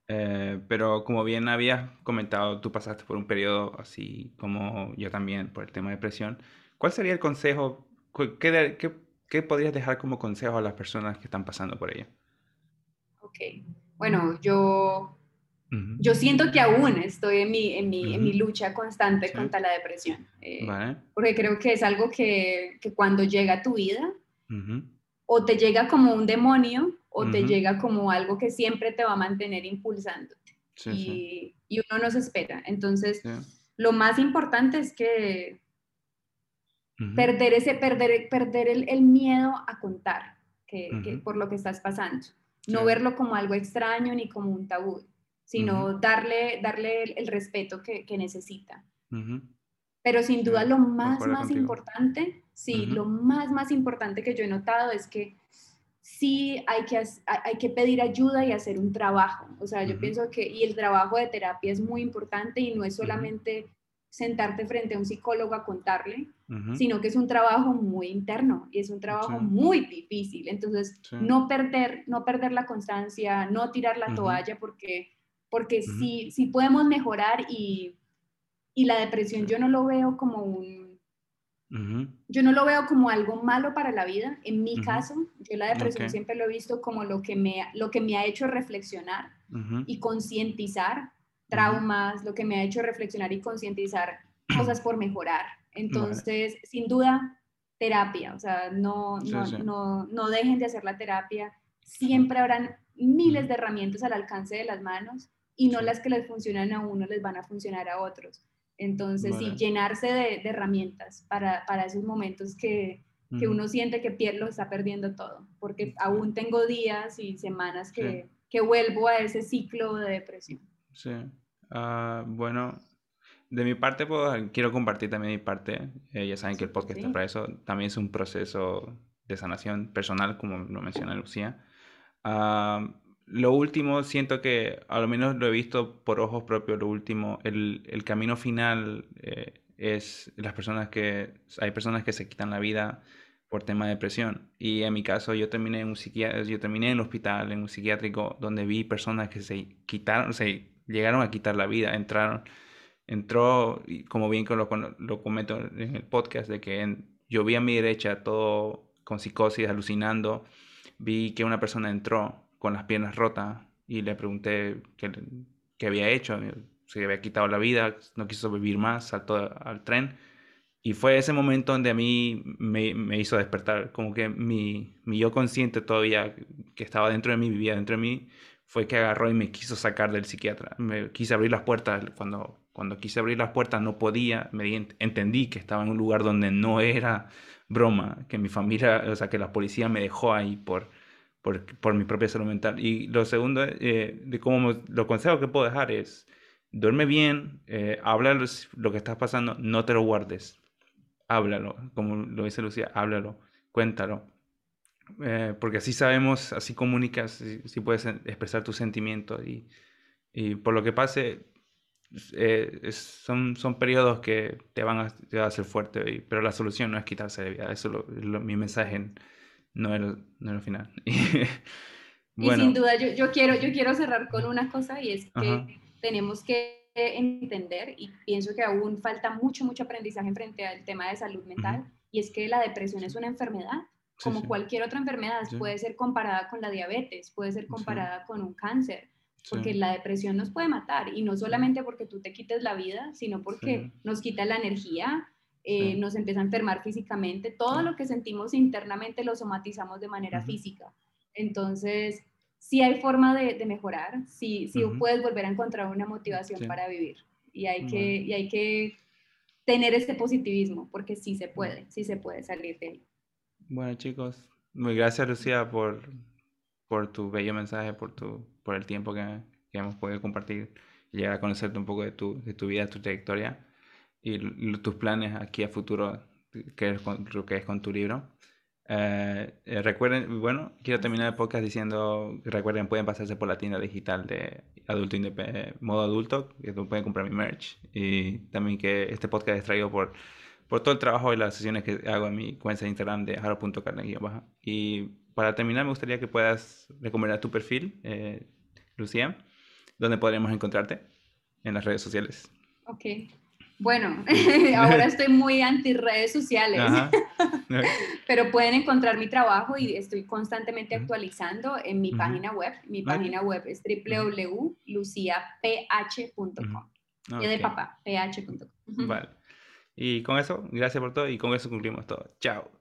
Speaker 1: Eh, pero como bien habías comentado, tú pasaste por un periodo así como yo también por el tema de depresión. ¿Cuál sería el consejo? ¿Qué, qué, qué podrías dejar como consejo a las personas que están pasando por ella?
Speaker 2: Ok, bueno, yo, yo siento que aún estoy en mi, en mi, en mi lucha constante contra la depresión. Eh, porque creo que es algo que, que cuando llega a tu vida, o te llega como un demonio, o te llega como algo que siempre te va a mantener impulsándote. y, y, uno no se espera. Entonces, lo más importante es que perder, ese, perder, perder el, el miedo a contar que, por lo que estás pasando. No verlo como algo extraño ni como un tabú, sino darle, darle el, respeto que, que necesita. Pero sin duda lo más, más importante, sí, lo más, más importante que yo he notado es que sí hay que, hay que pedir ayuda y hacer un trabajo. O sea, yo pienso que, y el trabajo de terapia es muy importante y no es solamente sentarte frente a un psicólogo a contarle, sino que es un trabajo muy interno y es un trabajo muy difícil. Entonces, no, perder, no perder la constancia, no tirar la toalla, porque, porque sí, sí podemos mejorar y, y la depresión yo no lo veo como un yo no lo veo como algo malo para la vida. En mi caso, yo la depresión siempre lo he visto como lo que me, lo que me ha hecho reflexionar y concientizar traumas, lo que me ha hecho reflexionar y concientizar cosas por mejorar. Entonces, sin duda, terapia, o sea, no, no, no, no dejen de hacer la terapia. Siempre habrán miles de herramientas al alcance de las manos y no las que les funcionan a uno les van a funcionar a otros. Entonces, sí, llenarse de, herramientas para, esos momentos que, uno siente que pierde, lo está perdiendo todo, porque aún tengo días y semanas que, vuelvo a ese ciclo de depresión.
Speaker 1: Sí. Ah, bueno, de mi parte, pues, quiero compartir también mi parte. Eh, ya saben que el podcast está para eso. También es un proceso de sanación personal, como lo menciona Lucía. Uh, lo último, siento que, a lo menos lo he visto por ojos propios, lo último, el, el camino final eh, es las personas que, hay personas que se quitan la vida por tema de depresión. Y en mi caso, yo terminé en un yo terminé en el hospital, en un psiquiátrico, donde vi personas que se quitaron, se llegaron a quitar la vida, entraron entró, como bien lo, lo comento en el podcast, de que yo vi a mi derecha todo con psicosis, alucinando, vi que una persona entró con las piernas rotas y le pregunté qué, había hecho, se había quitado la vida, no quiso vivir más, saltó al tren. Y fue ese momento donde a mí me, hizo despertar, como que mi, mi, yo consciente todavía que estaba dentro de mí, vivía dentro de mí, fue que agarró y me quiso sacar del psiquiatra. Me quise abrir las puertas, cuando, cuando quise abrir las puertas no podía, me entendí que estaba en un lugar donde no era broma, que mi familia, o sea, que la policía me dejó ahí por, por, por mi propia salud mental. Y lo segundo, eh, de cómo lo consejo que puedo dejar es, duerme bien, eh, habla lo que estás pasando, no te lo guardes, háblalo, como lo dice Lucía, háblalo, cuéntalo. Eh, porque así sabemos, así comunicas, si, puedes expresar tus sentimientos y, y por lo que pase, eh, son, son periodos que te van a, te a hacer fuerte, pero la solución no es quitarse de vida. Eso es mi mensaje, no es, no es el final.
Speaker 2: y sin duda, yo, yo, quiero, yo quiero cerrar con una cosa y es que tenemos que entender, y pienso que aún falta mucho, mucho aprendizaje en frente al tema de salud mental, y es que la depresión es una enfermedad. Como cualquier otra enfermedad, puede ser comparada con la diabetes, puede ser comparada con un cáncer, porque la depresión nos puede matar y no solamente porque tú te quites la vida, sino porque nos quita la energía, eh, nos empieza a enfermar físicamente, todo lo que sentimos internamente lo somatizamos de manera física. Entonces, sí hay forma de, mejorar, sí, sí puedes volver a encontrar una motivación para vivir. Y hay, que, y hay que tener este positivismo porque sí se puede, sí se puede salir de ahí.
Speaker 1: Bueno chicos, muy gracias Lucía por, por tu bello mensaje, por tu por el tiempo que, que hemos podido compartir y llegar a conocerte un poco de tu, de tu vida, tu trayectoria y tus planes aquí a futuro, que es con, lo que es con tu libro. Eh, eh, recuerden, bueno, quiero terminar el podcast diciendo, recuerden, pueden pasarse por la tienda digital de adulto modo adulto, que pueden comprar mi merch. Y también que este podcast es traído por, por todo el trabajo y las sesiones que hago en mi cuenta de Instagram de haro.carnegie. Y para terminar, me gustaría que puedas recomendar tu perfil, eh, Lucía, ¿dónde podríamos encontrarte? En las redes sociales.
Speaker 2: Ok. Bueno, ahora estoy muy anti redes sociales, pero pueden encontrar mi trabajo y estoy constantemente actualizando en mi página web. Mi página web es www.luciaph.com. Y de papá, ph.com.
Speaker 1: Vale. Y con eso, gracias por todo y con eso concluimos todo. Chao.